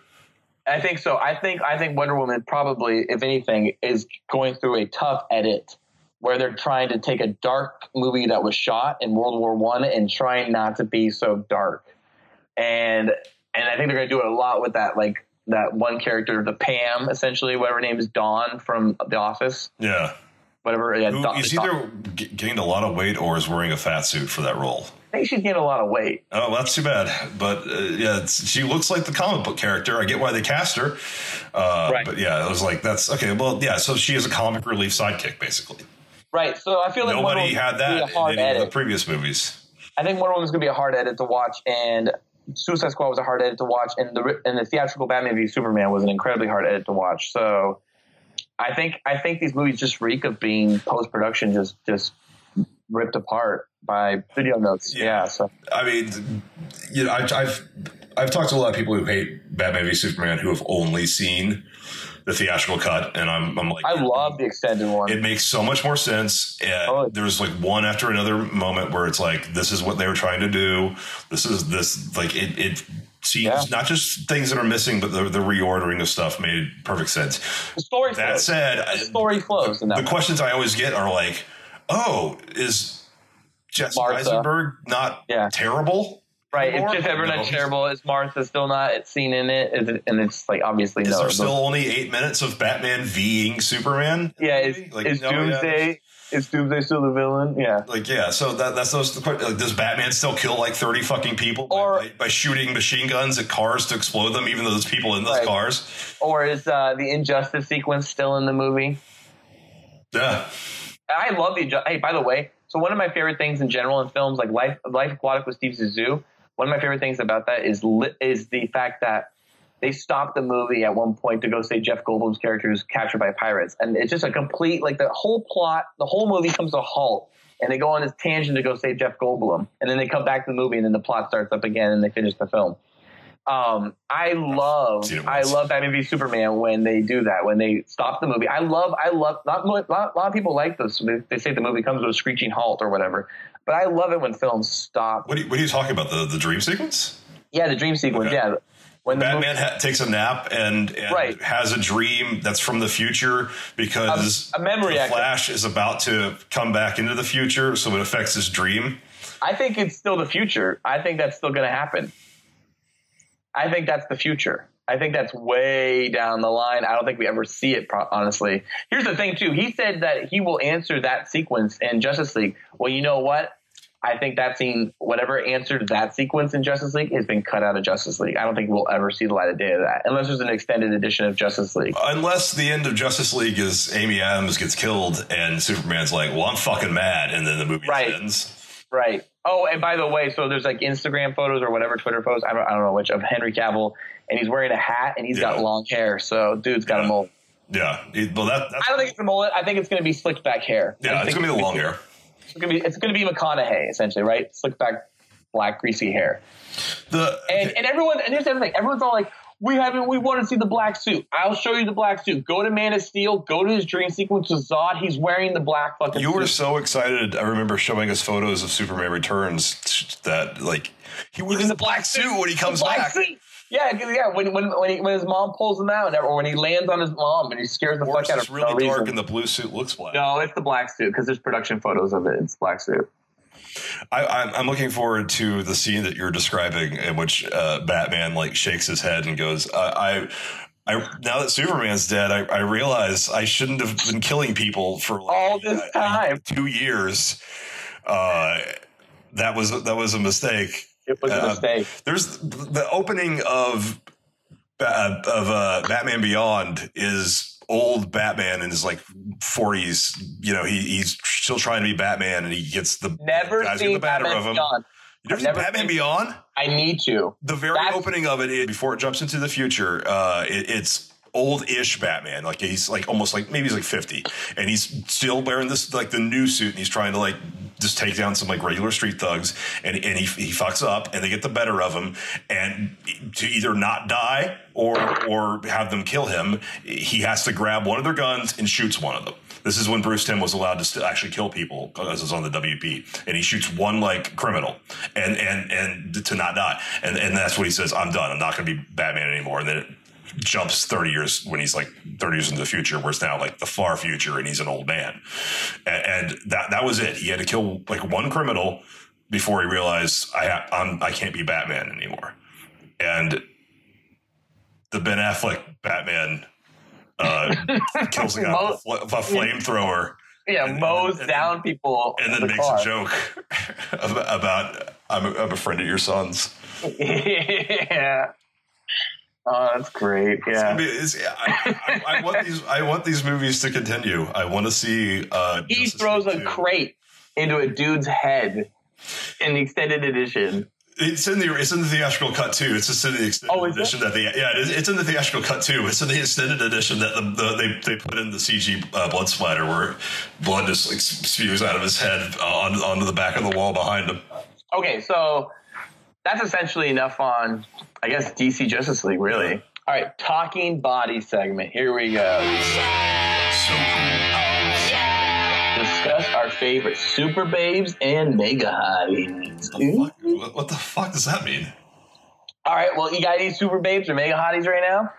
I think so. I think I think Wonder Woman probably, if anything, is going through a tough edit where they're trying to take a dark movie that was shot in World War One and trying not to be so dark. And and I think they're going to do it a lot with that, like that one character, the Pam, essentially, whatever name is, Dawn from The Office, Yeah. whatever. Yeah, Who, Dawn, he's Dawn. either g- gained a lot of weight or is wearing a fat suit for that role. I think she's gained a lot of weight. Oh, well, that's too bad. But uh, yeah, it's, she looks like the comic book character. I get why they cast her. Uh, Right. But yeah, it was like, that's okay. Well, yeah, so she is a comic relief sidekick, basically. Right. So I feel like Nobody had that in any of the previous movies. I think Wonder Woman's gonna be a hard edit to watch, and Suicide Squad was a hard edit to watch, and the and the theatrical Batman v Superman was an incredibly hard edit to watch. So, I think I think these movies just reek of being post production, just just ripped apart by video notes. Yeah. Yeah. so I mean, you know, I've, I've I've talked to a lot of people who hate Batman v Superman who have only seen the theatrical cut, and I'm I'm like, I love the extended one. it makes so much more sense. And Oh. there's like one after another moment where it's like, this is what they were trying to do. This is this like it. It seems Yeah. not just things that are missing, but the, the reordering of stuff made perfect sense. the story That flows. said, the story flows in that. the questions I always get are like, oh, is Jesse Martha. Eisenberg not Yeah. terrible? right? It's anymore? just ever No. not terrible. Is Martha still not seen in it? Is it? And it's like obviously Is no. there still only eight minutes of Batman Ving Superman? yeah. Is? Like, is no, yeah. Doomsday? Is Doomsday still the villain? Yeah. Like yeah, so that, that's those. Like, does Batman still kill like thirty fucking people by- Or- by, by shooting machine guns at cars to explode them, even though there's people in those Right. cars? Or is uh, the Injustice sequence still in the movie? Yeah, I love the. Hey, by the way, so one of my favorite things in general in films like Life Life Aquatic with Steve Zissou, one of my favorite things about that is is the fact that they stopped the movie at one point to go say Jeff Goldblum's character is captured by pirates, and it's just a complete like the whole plot, the whole movie comes to a halt, and they go on this tangent to go save Jeff Goldblum, and then they come back to the movie, and then the plot starts up again, and they finish the film. Um, I love, I love Batman v Superman when they do that, when they stop the movie. I love, I love, not, a lot of people like this. They, they say the movie comes to a screeching halt or whatever, but I love it when films stop. what are you, what are you talking about? The the dream sequence? Yeah, the dream sequence. Okay. Yeah, when the Batman ha- takes a nap and, and Right. has a dream that's from the future because A- a memory the. Flash is about to come back into the future, so it affects his dream. I think it's still the future. I think that's still going to happen. I think that's the future. I think that's way down the line. I don't think we ever see it. Pro- honestly, here's the thing too. He said that he will answer that sequence in Justice League. Well, you know what? I think that scene, whatever answered that sequence in Justice League, has been cut out of Justice League. I don't think we'll ever see the light of day of that, unless there's an extended edition of Justice League. Unless the end of Justice League is Amy Adams gets killed and Superman's like, "Well, I'm fucking mad," and then the movie Right. ends. Right. Oh, and by the way, so there's like Instagram photos or whatever Twitter photos. I don't, I don't know which of Henry Cavill, and he's wearing a hat and he's got long hair. So dude's got a Yeah. mullet. Yeah, it- well, that, that's, I don't think it's a mullet. I think it's going to be slicked back hair. Yeah, it's gonna be the long hair. It's going to be it's going to be McConaughey essentially, right? Slicked back, black, greasy hair. The And and everyone and here's the other thing. Everyone's all like, we haven't we want to see the black suit. I'll show you the black suit. Go to Man of Steel. Go to his dream sequence with Zod. He's wearing the black fucking. You were suit. so excited. I remember showing us photos of Superman Returns that like he was in the black suit when he comes back. suit. Yeah, yeah. When when when, he, when his mom pulls him out, or when he lands on his mom and he scares the Or fuck out of. it's really no dark reason. and the blue suit looks black. No, it's the black suit because there's production photos of it. It's black suit. I, I'm, I'm looking forward to the scene that you're describing in which uh, Batman like shakes his head and goes, I, I, I now that Superman's dead, I, I realize I shouldn't have been killing people for like, All this uh, time. two years. Uh, that was that was a mistake. It was a Uh, mistake. There's the opening of Ba- of uh, Batman Beyond is old Batman in his like 40s. You know, he, he's still trying to be Batman, and he gets the Never guys get the better Batman of him. Beyond. You never never Batman Beyond? I need to. The very That's- opening of it, it, before it jumps into the future, uh, it, it's old-ish Batman. Like he's like almost like maybe he's like fifty, and he's still wearing this like the new suit, and he's trying to like just take down some like regular street thugs, and and he he fucks up, and they get the better of him, and to either not die or or have them kill him, he has to grab one of their guns and shoots one of them. This is when Bruce Timm was allowed to actually kill people because it's on the WB, and he shoots one like criminal, and and and to not die, and and that's what he says. I'm done. I'm not going to be Batman anymore. And then it jumps 30 years when he's like 30 years into the future, where it's now like the far future, and he's an old man, and, and that that was it. He had to kill like one criminal before he realized I ha- I'm I can't be Batman anymore, and the Ben Affleck Batman uh, <laughs> kills a guy with a, fl- with a flamethrower Yeah, And- mows and- down people. and then the makes car. a joke <laughs> about, about I'm, a, I'm a friend of your son's. <laughs> yeah. Oh, that's great. Yeah. gonna be- it's- I, I, I want these. I want these movies to continue. I want to see. Uh, He Justice throws League a 2. crate into a dude's head in the extended edition. It's in the it's in the theatrical cut too. It's just in the extended Oh, it? edition that they yeah it's in the theatrical cut too. It's in the extended edition that the, the they they put in the CG uh, blood splatter where blood just like spews out of his head uh, on, onto the back of the wall behind him. Okay, so that's essentially enough on, I guess, DC Justice League, really. All right, talking body segment. Here we go. Discuss our favorite super babes and mega hotties. What, what- what the fuck does that mean? All right, well, you got any super babes or mega hotties right now?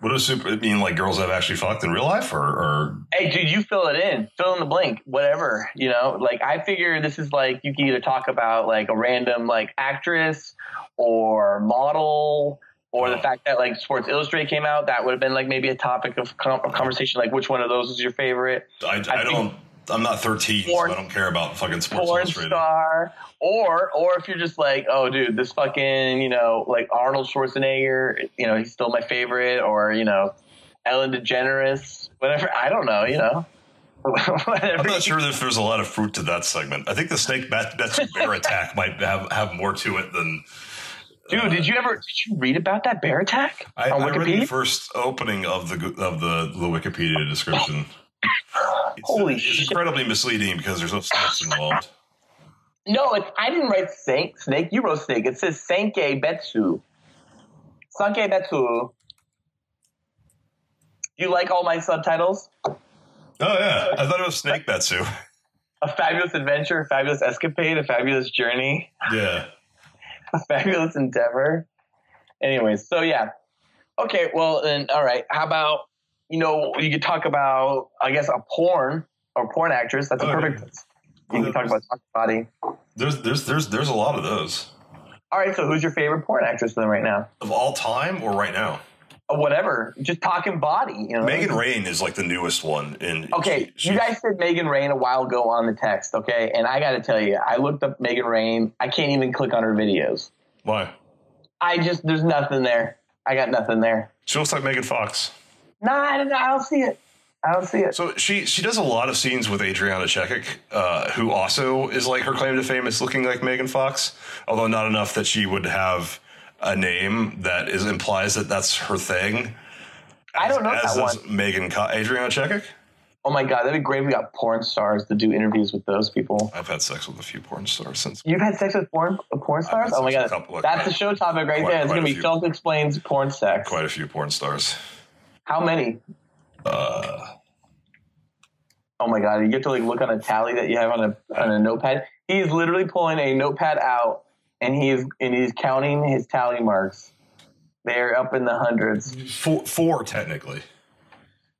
What does super it mean? Like girls I've actually fucked in real life, or, or Hey, dude, you fill it in. Fill in the blank. Whatever. You know, like I figure this is like you can either talk about like a random like actress or model or the Oh. fact that like Sports Illustrated came out. That would have been like maybe a topic of com- of conversation. Like which one of those is your favorite? I, I, think- don't. I'm not 13, Porn- so I don't care about fucking Sports Porn Illustrated. star. Or or if you're just like, oh, dude, this fucking you know like Arnold Schwarzenegger. You know, he's still my favorite. Or you know, Ellen DeGeneres. Whatever. I don't know. You know. <laughs> I'm not sure if there's a lot of fruit to that segment. I think the snake bat, Betsy bear attack might have, have more to it than. Dude, uh, did you ever did you read about that bear attack I, on I read the first opening of the of the, the Wikipedia description. <sighs> It's, Holy it's shit. incredibly misleading because there's no snakes involved. No, it's, I didn't write snake. Snake, you wrote snake. It says Senke Betsu. Sanke Betsu. You like all my subtitles? Oh yeah, I thought it was Snake Betsu. A fabulous adventure, a fabulous escapade, a fabulous journey, Yeah. <laughs> a fabulous endeavor. Anyways, so yeah. Okay, well then, all right. How about you know you could talk about I guess a porn or porn actress. That's a perfect. You can talk about body. There's there's there's there's a lot of those All right, so who's your favorite porn actress then right now? of all time or right now. Uh, whatever, just talking body. You know, Megan Rain is like the newest one. And Okay, she- you guys said Megan Rain a while ago on the text, okay? And I got to tell you, I looked up Megan Rain. I can't even click on her videos. why? I just there's nothing there. I got nothing there. She looks like Megan Fox. Nah, I don't, I don't see it. I don't see it. So she she does a lot of scenes with Adriana Chechik, uh, who also is like her claim to fame is looking like Megan Fox, although not enough that she would have a name that is implies that that's her thing. I don't know as that does Megan Co- Adriana Chechik. Oh my god, that'd be great. if We got porn stars to do interviews with those people. I've had sex with a few porn stars since. You've had sex with porn uh, porn stars? Oh my god, a couple that's a show topic right quite- there. It's gonna be few. Phil explains porn sex. Quite a few porn stars. How many? Uh, Oh my god, you get to like look on a tally that you have on a on a notepad. He's literally pulling a notepad out and he's and he's counting his tally marks. They're up in the hundreds. four, four technically,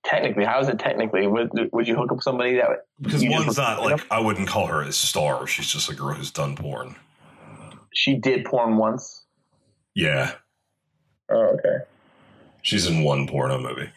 Technically, how is it technically? Would, would you hook up somebody that because one's not look- like I wouldn't call her a star. She's just a girl who's done porn. she did porn once? Yeah, Oh, okay. She's in one porno movie.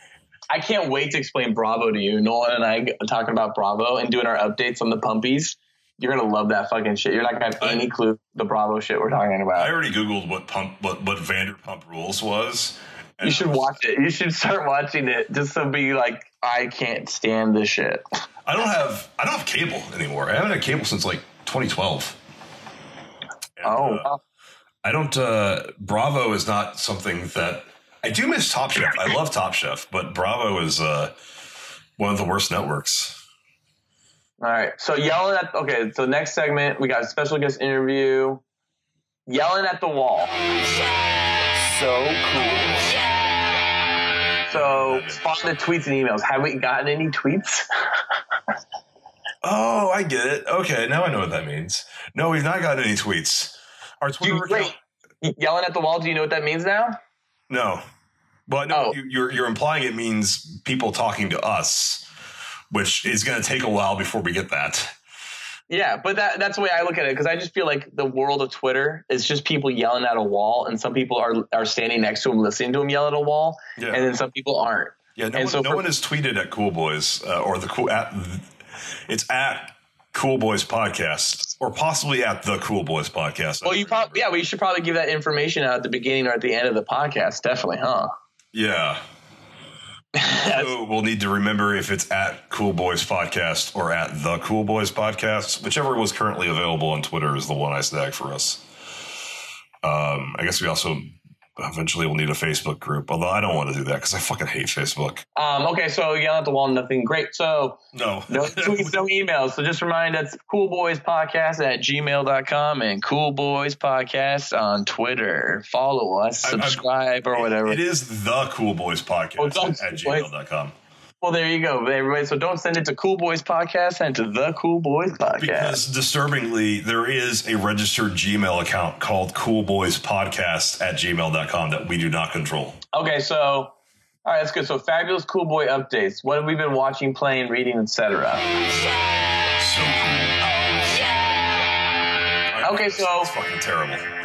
I can't wait to explain Bravo to you. Nolan and I talking about Bravo and doing our updates on the pumpies. You're gonna love that fucking shit. You're not gonna have any clue the Bravo shit we're talking about. I already googled what pump what what Vanderpump Rules was. You should was- watch it. You should start watching it just to be like, I can't stand this shit. I don't have I don't have cable anymore. I haven't had cable since like 2012. And, Oh, uh, I don't. uh Bravo is not something that I do miss Top Chef. I love Top Chef, but Bravo is uh one of the worst networks. all right. So yelling at okay. So next segment we got a special guest interview. Yelling at the wall. So cool. So spot the tweets and emails. Have we gotten any tweets? <laughs> Oh, I get it. Okay, now I know what that means. No, we've not gotten any tweets. Our Twitter you, account. wait, yelling at the wall. Do you know what that means now? No. Well, no, Oh. you, you're you're implying it means people talking to us, which is going to take a while before we get that. Yeah, but that that's the way I look at it because I just feel like the world of Twitter is just people yelling at a wall, and some people are are standing next to them listening to them yell at a wall, Yeah, and then some people aren't. yeah. No, and one, so no for- one has tweeted at Cool Boys uh, or the cool at. It's at Cool Boys Podcast or possibly at the Cool Boys Podcast. Well, you probably yeah, we should probably give that information out at the beginning or at the end of the podcast, definitely, huh? yeah. <laughs> So we'll need to remember if it's at Cool Boys Podcast or at the Cool Boys Podcast. Whichever was currently available on Twitter is the one I snag for us. Um, I guess we also eventually we'll need a Facebook group, although I don't want to do that because I fucking hate Facebook. Um, okay, so yelling at the wall, nothing great. So No. <laughs> no tweets, no emails. So just remind us Cool Boys Podcast at gmail.com and Cool Boys Podcast on Twitter. Follow us, I- I- subscribe, or whatever. It is the Cool Boys Podcast Oh, don't- at gmail.com. Well, there you go, everybody. So don't send it to Cool Boys Podcast, send it to the Cool Boys Podcast. Because disturbingly, there is a registered Gmail account called Cool Boys Podcast at gmail.com that we do not control. Okay, so all right, that's good. So fabulous Cool Boy updates. What have we been watching, playing, reading, etc. Oh, so cool. Oh, okay, so- It's fucking terrible.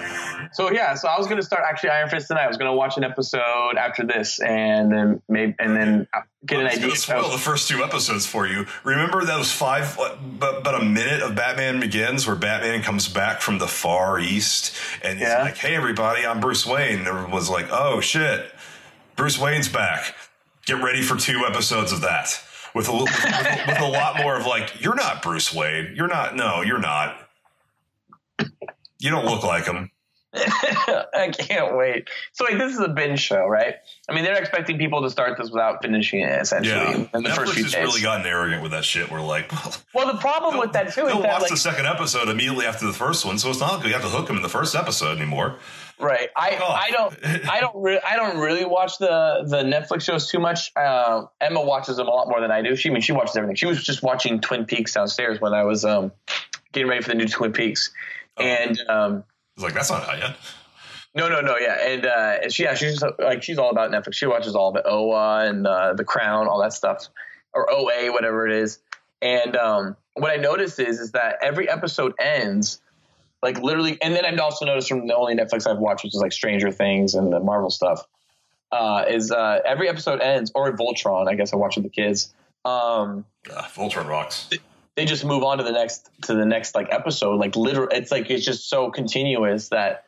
So yeah, so I was gonna start actually Iron Fist tonight. I was gonna watch an episode after this, and then maybe and then get an idea. spoil the first two episodes for you. Remember those five, but, but a minute of Batman Begins where Batman comes back from the far east and he's Yeah. like, hey, everybody, I'm Bruce Wayne. And everyone was like, oh, shit, Bruce Wayne's back. Get ready for two episodes of that. With a, with, with, with a lot more of like, you're not Bruce Wayne. You're not, no, you're not. You don't look like him. <laughs> I can't wait. So like, this is a binge show, right? I mean, they're expecting people to start this without finishing it essentially Yeah. in the first Netflix few has days. really gotten arrogant with that shit. We're like, well, the problem with that too is They'll that watch like, the second episode immediately after the first one, so it's not like you have to hook them in the first episode anymore. Right. I, off. I don't I don't re- I don't really watch the the Netflix shows too much. Uh, Emma watches them a lot more than I do. She I mean she watches everything. She was just watching Twin Peaks downstairs when I was um, getting ready for the new Twin Peaks. And um, It's like that's not out yet. no no no yeah and uh, and she yeah she's just, like she's all about Netflix. She watches all of it OA and uh, The Crown all that stuff or OA whatever it is. And um, what I noticed is is that every episode ends like literally and then i've also noticed from the only netflix i've watched which is like stranger things and the marvel stuff uh, is uh, every episode ends, or Voltron. I guess I watch with the kids. Um, Uh, Voltron rocks. They just move on to the next to the next like episode. Like literal, it's like it's just so continuous that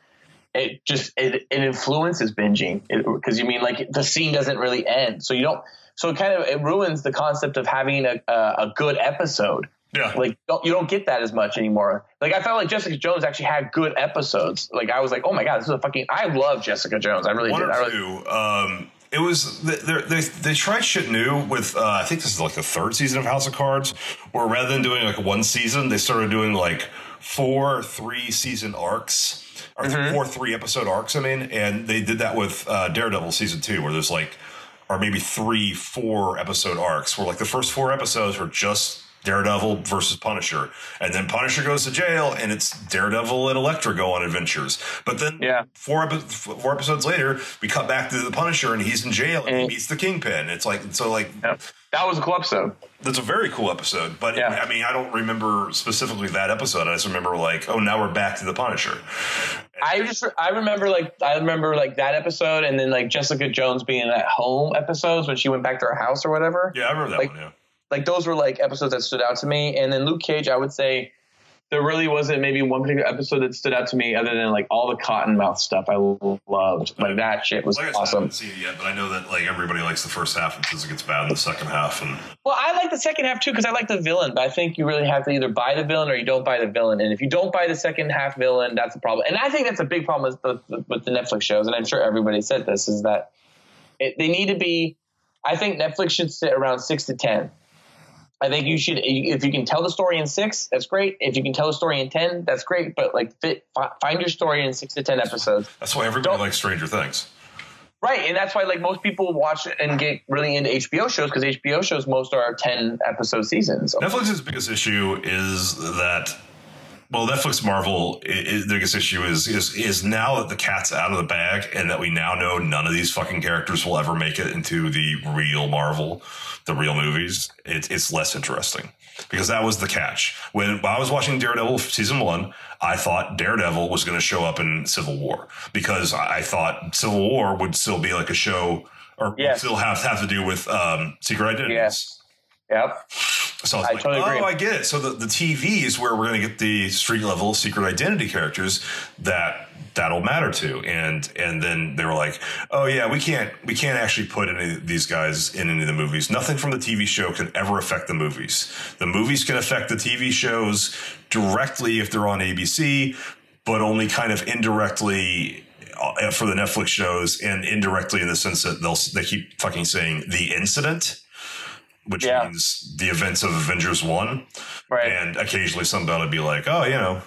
it just it, it influences binging because you mean like the scene doesn't really end, so you don't. So it kind of it ruins the concept of having a a, a good episode. Yeah. Like don't, you don't get that as much anymore. Like I felt like Jessica Jones actually had good episodes. Like I was like, oh my god, this is a fucking. I love Jessica Jones. I really one did. I or really, two. Um, it was they, they they tried shit new with uh, I think this is like the third season of House of Cards, where rather than doing like one season, they started doing like four three season arcs or Mm-hmm. four three episode arcs. I mean, and they did that with uh, Daredevil season two, where there's like or maybe three four episode arcs, where like the first four episodes were just. Daredevil versus Punisher, and then Punisher goes to jail, and it's Daredevil and Elektra go on adventures. But then, Yeah. four four episodes later, we cut back to the Punisher, and he's in jail, and he meets the Kingpin. It's like so, like that was a cool episode. that's a very cool episode. But Yeah. I mean, I don't remember specifically that episode. I just remember like, oh, now we're back to the Punisher. I just I remember like I remember like that episode and then like Jessica Jones being at home episodes when she went back to her house or whatever. Yeah, I remember that Like- one. Yeah. Like those were like episodes that stood out to me. And then Luke Cage, I would say there really wasn't maybe one particular episode that stood out to me other than like all the Cottonmouth stuff I loved. Like that shit was Like I said, I awesome. haven't seen it yet, but I know that like everybody likes the first half and says it gets bad in the second half. And Well, I like the second half too because I like the villain, but I think you really have to either buy the villain or you don't buy the villain. And if you don't buy the second half villain, that's a problem. And I think that's a big problem with the, with the Netflix shows. And I'm sure everybody said this is that it, they need to be. I think Netflix should sit around six to ten. I think you should if you can tell the story in six, that's great. If you can tell the story in ten, that's great. But like, fit, fi- find your story in six to ten episodes. that's why everybody Don't- likes Stranger Things. Right, and that's why like most people watch and get really into HBO shows because HBO shows most are ten episode seasons. Netflix's biggest issue is that. Well, Netflix Marvel, i i the biggest issue is, is is now that the cat's out of the bag, and that we now know none of these fucking characters will ever make it into the real Marvel, the real movies. It, it's less interesting because that was the catch. When, I was watching Daredevil season one, I thought Daredevil was going to show up in Civil War because I I thought Civil War would still be like a show or Yes. still have have to do with um, secret identities. Yes. Yep. So I like, totally oh, agree. I get it. So the, the TV is where we're going to get the street level secret identity characters that that'll matter to. And and then they were like, oh yeah, we can't we can't actually put any of these guys in any of the movies. Nothing from the TV show can ever affect the movies. The movies can affect the TV shows directly if they're on ABC, but only kind of indirectly uh, for the Netflix shows and indirectly in the sense that they'll they keep fucking saying the incident which Yeah. means the events of Avengers 1. Right. And occasionally somebody would be like, oh, you know,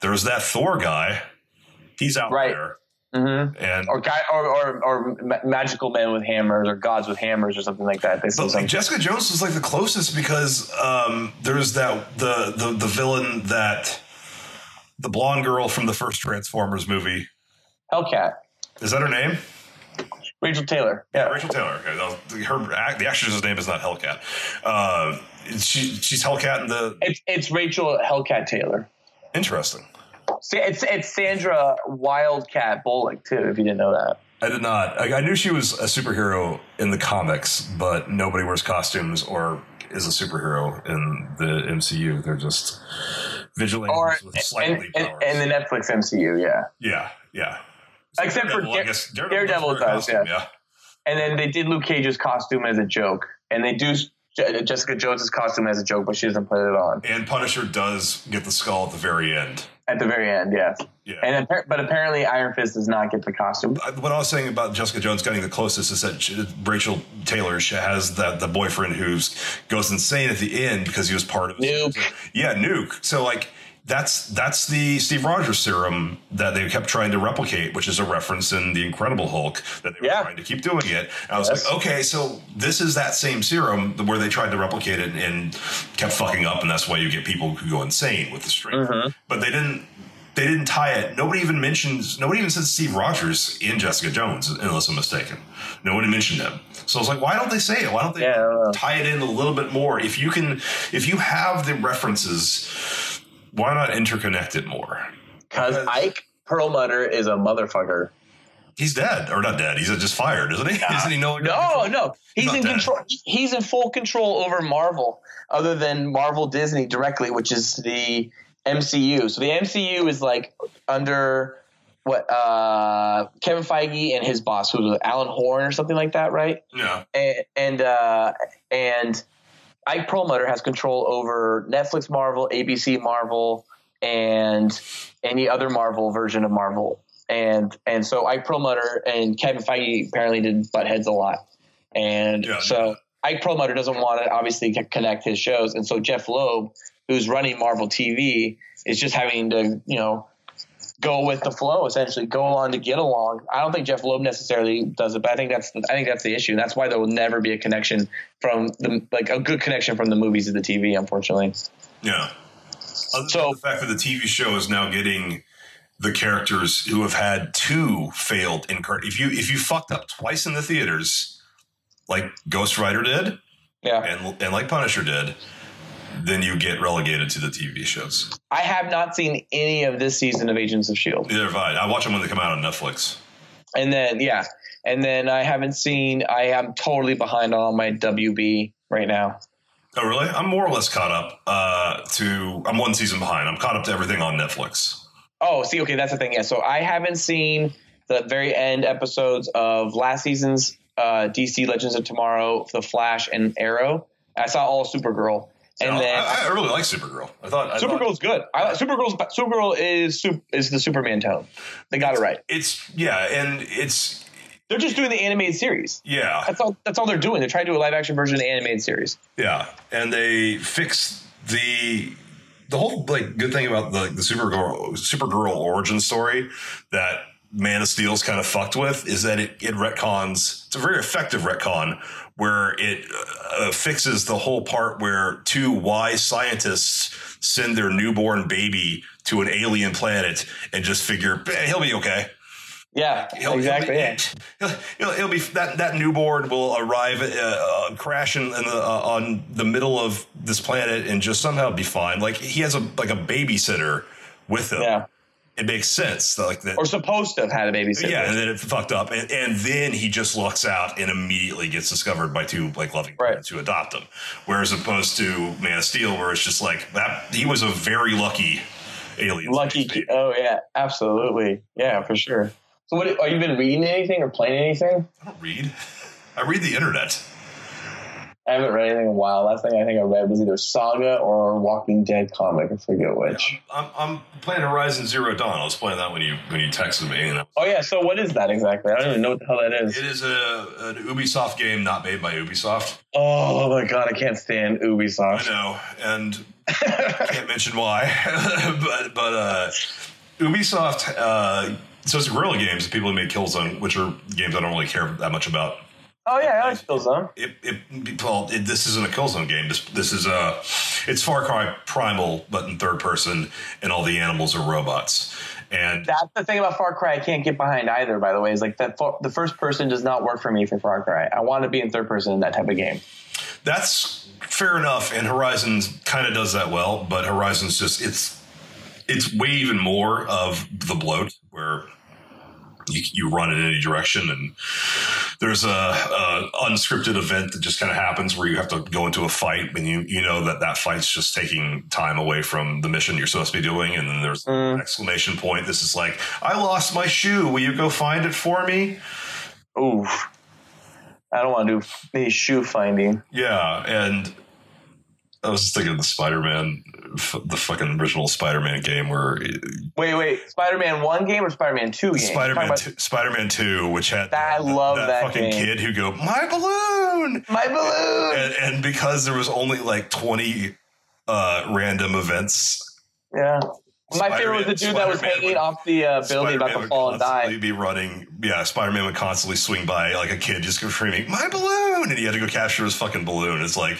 there's that Thor guy. He's out Right. there. hmm And Or guy, or, or or magical men with hammers, or gods with hammers, or something like that. They but like. Jessica Jones was like the closest because um, there's that the, the the villain that the blonde girl from the first Transformers movie. Hellcat, Is that her name? Rachael Taylor. Yeah. Rachael Taylor. Okay, was- her the actress's name is not Hellcat. Uh, she she's Hellcat in the It's it's Rachael Hellcat Taylor. interesting. It's it's Sandra Wildcat Bullock too. If you didn't know that. I did not. I, I knew she was a superhero in the comics, but nobody wears costumes or is a superhero in the MCU. They're just vigilantes Or with slightly and, powers. and the Netflix MCU, yeah. yeah, yeah. Except for Daredevil, I Dare- guess Daredevil does, costume, yeah. And then they did Luke Cage's costume as a joke, and they do Je- Jessica Jones's costume as a joke, but she doesn't put it on And Punisher does get the skull at the very end. at the very end. Yes. Yeah. And but apparently Iron Fist does not get the costume. What I was saying about Jessica Jones getting the closest is that she- Rachael Taylor she has that the boyfriend who's goes insane at the end because he was part of Nuke. Yeah, nuke. So like that's that's the Steve Rogers serum that they kept trying to replicate, which is a reference in the Incredible Hulk that they were Yeah. trying to keep doing it. And I was Yes. like, okay, so this is that same serum where they tried to replicate it and kept fucking up, and that's why you get people who go insane with the strength. Mm-hmm. But they didn't they didn't tie it. Nobody even mentions. Nobody even says Steve Rogers in Jessica Jones, unless I'm mistaken. Nobody mentioned him. So I was like, why don't they say it? Why don't they Yeah, tie it in a little bit more? If you can, if you have the references, why not interconnect it more? Because Ike Perlmutter is a motherfucker. He's dead or not dead. He's just fired, isn't he? Isn't he no? No, no, he's Not in dead. control. He's in full control over Marvel, other than Marvel Disney directly, which is the MCU. So the MCU is like under what uh, Kevin Feige and his boss, who was Alan Horn or something like that, right? Yeah. and and, uh, and Ike Perlmutter has control over Netflix Marvel, ABC Marvel, and any other Marvel version of Marvel. And and so Ike Perlmutter and Kevin Feige apparently did butt heads a lot. And Yeah. so Ike Perlmutter doesn't want to obviously connect his shows, and so Jeph Loeb, who's running Marvel TV, is just having to you know go with the flow essentially go along to get along. I don't think jeph loeb necessarily does it but i think that's i think that's the issue. And that's why there will never be a connection from the like a good connection from the movies to the tv unfortunately. Yeah. Other So- the fact that the TV show is now getting the characters who have had two failed incarn if you if you fucked up twice in the theaters, like Ghost Rider did, yeah. and and like Punisher did, then you get relegated to the TV shows. i have not seen any of this season of agents of shield Neither have I. I watch them when they come out on Netflix. and then yeah and then i haven't seen i am totally behind on my wb right now Oh, really? I'm more or less caught up uh, to. I'm one season behind. I'm caught up to everything on Netflix. Oh, see, okay, that's the thing. Yeah, so I haven't seen the very end episodes of last season's uh, DC Legends of Tomorrow, The Flash, and Arrow. I saw all Supergirl, and No, then I, I really like Supergirl. I thought I thought- good. I, Supergirl's Supergirl is is the Superman tone. They got it right. It's yeah, and it's They're just doing the animated series. yeah. That's all. That's all they're doing. They're trying to do a live action version of the animated series. Yeah, and they fixed the the whole like good thing about the the Supergirl Supergirl origin story that Man of Steel's kind of fucked with is that it it retcons. It's a very effective retcon where it uh, fixes the whole part where two wise scientists send their newborn baby to an alien planet and just figure "Eh, he'll be okay. Yeah, He'll, exactly. <laughs> He'll, yeah. he'll, he'll, be that that newborn will arrive, uh, uh, crash in the, uh, on the middle of this planet, and just somehow be fine. Like he has a like a babysitter with him. Yeah. It makes sense. Like that. Or supposed to have had a babysitter. yeah, and then it fucked up, and, and then he just lucks out and immediately gets discovered by two like loving Right. parents who adopt him. Whereas opposed to Man of Steel, where it's just like that, he was a very lucky alien. Lucky. Oh yeah, absolutely. Yeah, for sure. So, what are you been reading anything or playing anything? I don't read. I read the internet. I haven't read anything in a while. Last thing I think I read was either Saga or Walking Dead comic. I forget which. I'm, I'm playing Horizon Zero Dawn. I was playing that when you when you texted me. And Oh yeah. So what is that exactly? I don't even know what the hell that is. it is a an Ubisoft game not made by Ubisoft. Oh my god, I can't stand Ubisoft. I know, and <laughs> can't mention why, <laughs> but but uh, Ubisoft. Uh, so it's Guerrilla Games, the people who made Killzone, which are games I don't really care that much about. Oh yeah, I like oh, Killzone. It, it, well, it, this isn't a Killzone game. This this is a it's Far Cry Primal, but in third person, and all the animals are robots. And That's the thing about Far Cry. I can't get behind either. By the way, is like that. fa- The first person does not work for me for Far Cry. I want to be in third person in that type of game. That's fair enough, and Horizon kind of does that well, but Horizon's just it's it's way even more of the bloat where you, you run in any direction and there's a, a unscripted event that just kind of happens where you have to go into a fight and you you know that that fight's just taking time away from the mission you're supposed to be doing and then there's mm. an exclamation point. This is like i lost my shoe. Will you go find it for me? Ooh, I don't want to do any shoe finding. Yeah, and I was just thinking of the Spider-Man, f- the fucking original Spider-Man game where Wait, wait. Spider-Man one game or Spider-Man two game? Spider-Man, two, Spider-Man Two, which had I love that fucking game. kid who go my balloon, My balloon. and, and because there was only like twenty uh, random events. Yeah. My favorite was the Spider-Man- dude that was Spider-Man hanging would- off the uh, building about Spider-Man to fall and die. Be running, yeah. Spider-Man would constantly swing by like a kid, just screaming, "My balloon!" and he had to go capture his fucking balloon. It's like,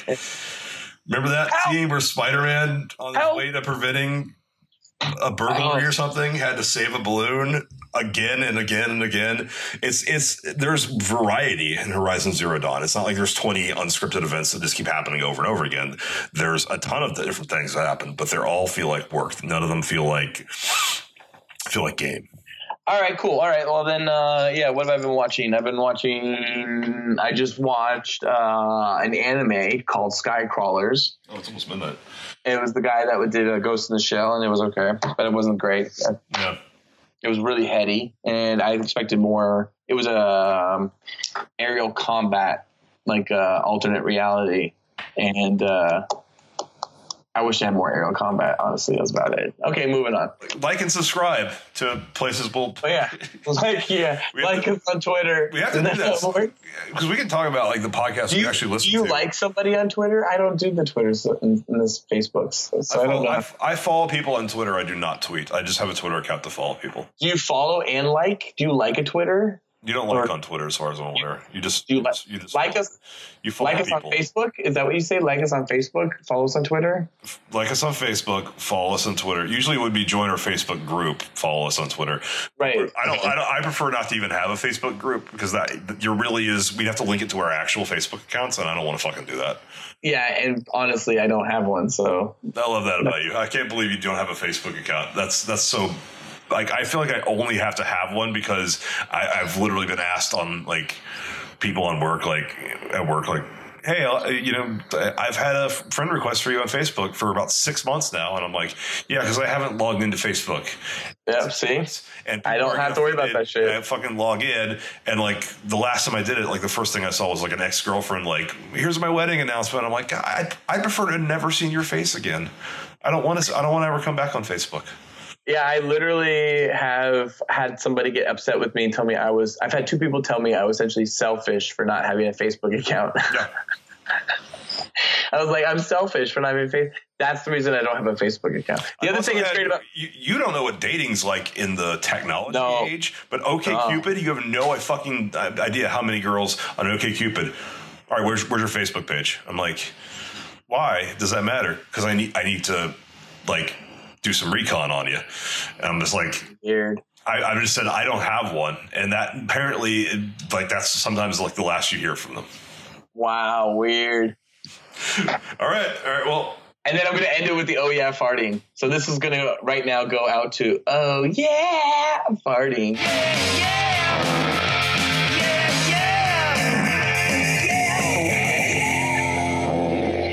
remember that Help! scene where Spider-Man, on his Help! way to preventing a burglary Oh. or something, had to save a balloon again and again and again. It's it's there's variety in Horizon Zero Dawn. It's not like there's 20 unscripted events that just keep happening over and over again. There's a ton of different things that happen, but they all feel like work. None of them feel like feel like game. All right, cool. All right, well then, uh, yeah. What have I been watching? I've been watching. I just watched uh, an anime called Skycrawlers. Oh, it's almost midnight. It was the guy that did a Ghost in the Shell, and it was okay, but it wasn't great. Yeah. It was really heady, and I expected more. It was a um, aerial combat, like uh, alternate reality, and uh, I wish I had more aerial combat. Honestly, that's about it. Okay, moving on. Like and subscribe to places we'll. But oh, yeah, <laughs> like yeah, like to- us on Twitter. We have to do that this how it works? because we can talk about like the podcast Do we you, actually listen do you to. like somebody on Twitter? I don't do the Twitters and, and this Facebooks, so, so I, I, don't know. I, I follow people on Twitter. I do not tweet. I just have a Twitter account to follow people. do you follow and like? Do you like a Twitter? You don't like Or- on Twitter, as far as I'm aware. You just Do you you like- just, you just Like us, You follow like us on people. Facebook. Is that what you say? Like us on Facebook. Follow us on Twitter. Like us on Facebook. Follow us on Twitter. Usually, it would be join our Facebook group. Follow us on Twitter. Right. I don't, I don't. I prefer not to even have a Facebook group because that you really is. We'd have to link it to our actual Facebook accounts, and I don't want to fucking do that. Yeah, and honestly, I don't have one, so I love that about you. I can't believe you don't have a Facebook account. That's that's so. Like I feel like I only have to have one because I, I've literally been asked on like people on work, like at work, like, hey, uh, you know, I've had a friend request for you on Facebook for about six months now, and I'm like, yeah, because I haven't logged into Facebook. yeah. See, And I don't have to worry about that shit. I fucking log in, and like the last time I did it, like the first thing I saw was like an ex girlfriend, like, "Here's my wedding announcement." I'm like, I I prefer to never see your face again. I don't want to. I don't want to ever come back on Facebook. Yeah, I literally have had somebody get upset with me and tell me I was. I've had two people tell me I was essentially selfish for not having a Facebook account. <laughs> Yeah. I was like, I'm selfish for not having a face. That's the reason I don't have a Facebook account. The I've other thing that's great about you, you don't know what dating's like in the technology No. age, but OK Cupid, you have no fucking uh, idea how many girls on OK Cupid. All right, where's where's your Facebook page? I'm like, why does that matter? Because I need I need to like do some recon on you. And I'm just like, weird. I, I just said I don't have one, and that apparently, like that's sometimes like the last you hear from them. Wow, weird. All right, all right. Well, And then I'm gonna end it with the oh yeah farting. So this is gonna right now go out to oh yeah farting. Oh yeah.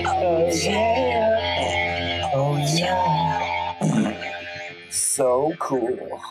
Oh yeah. Cool.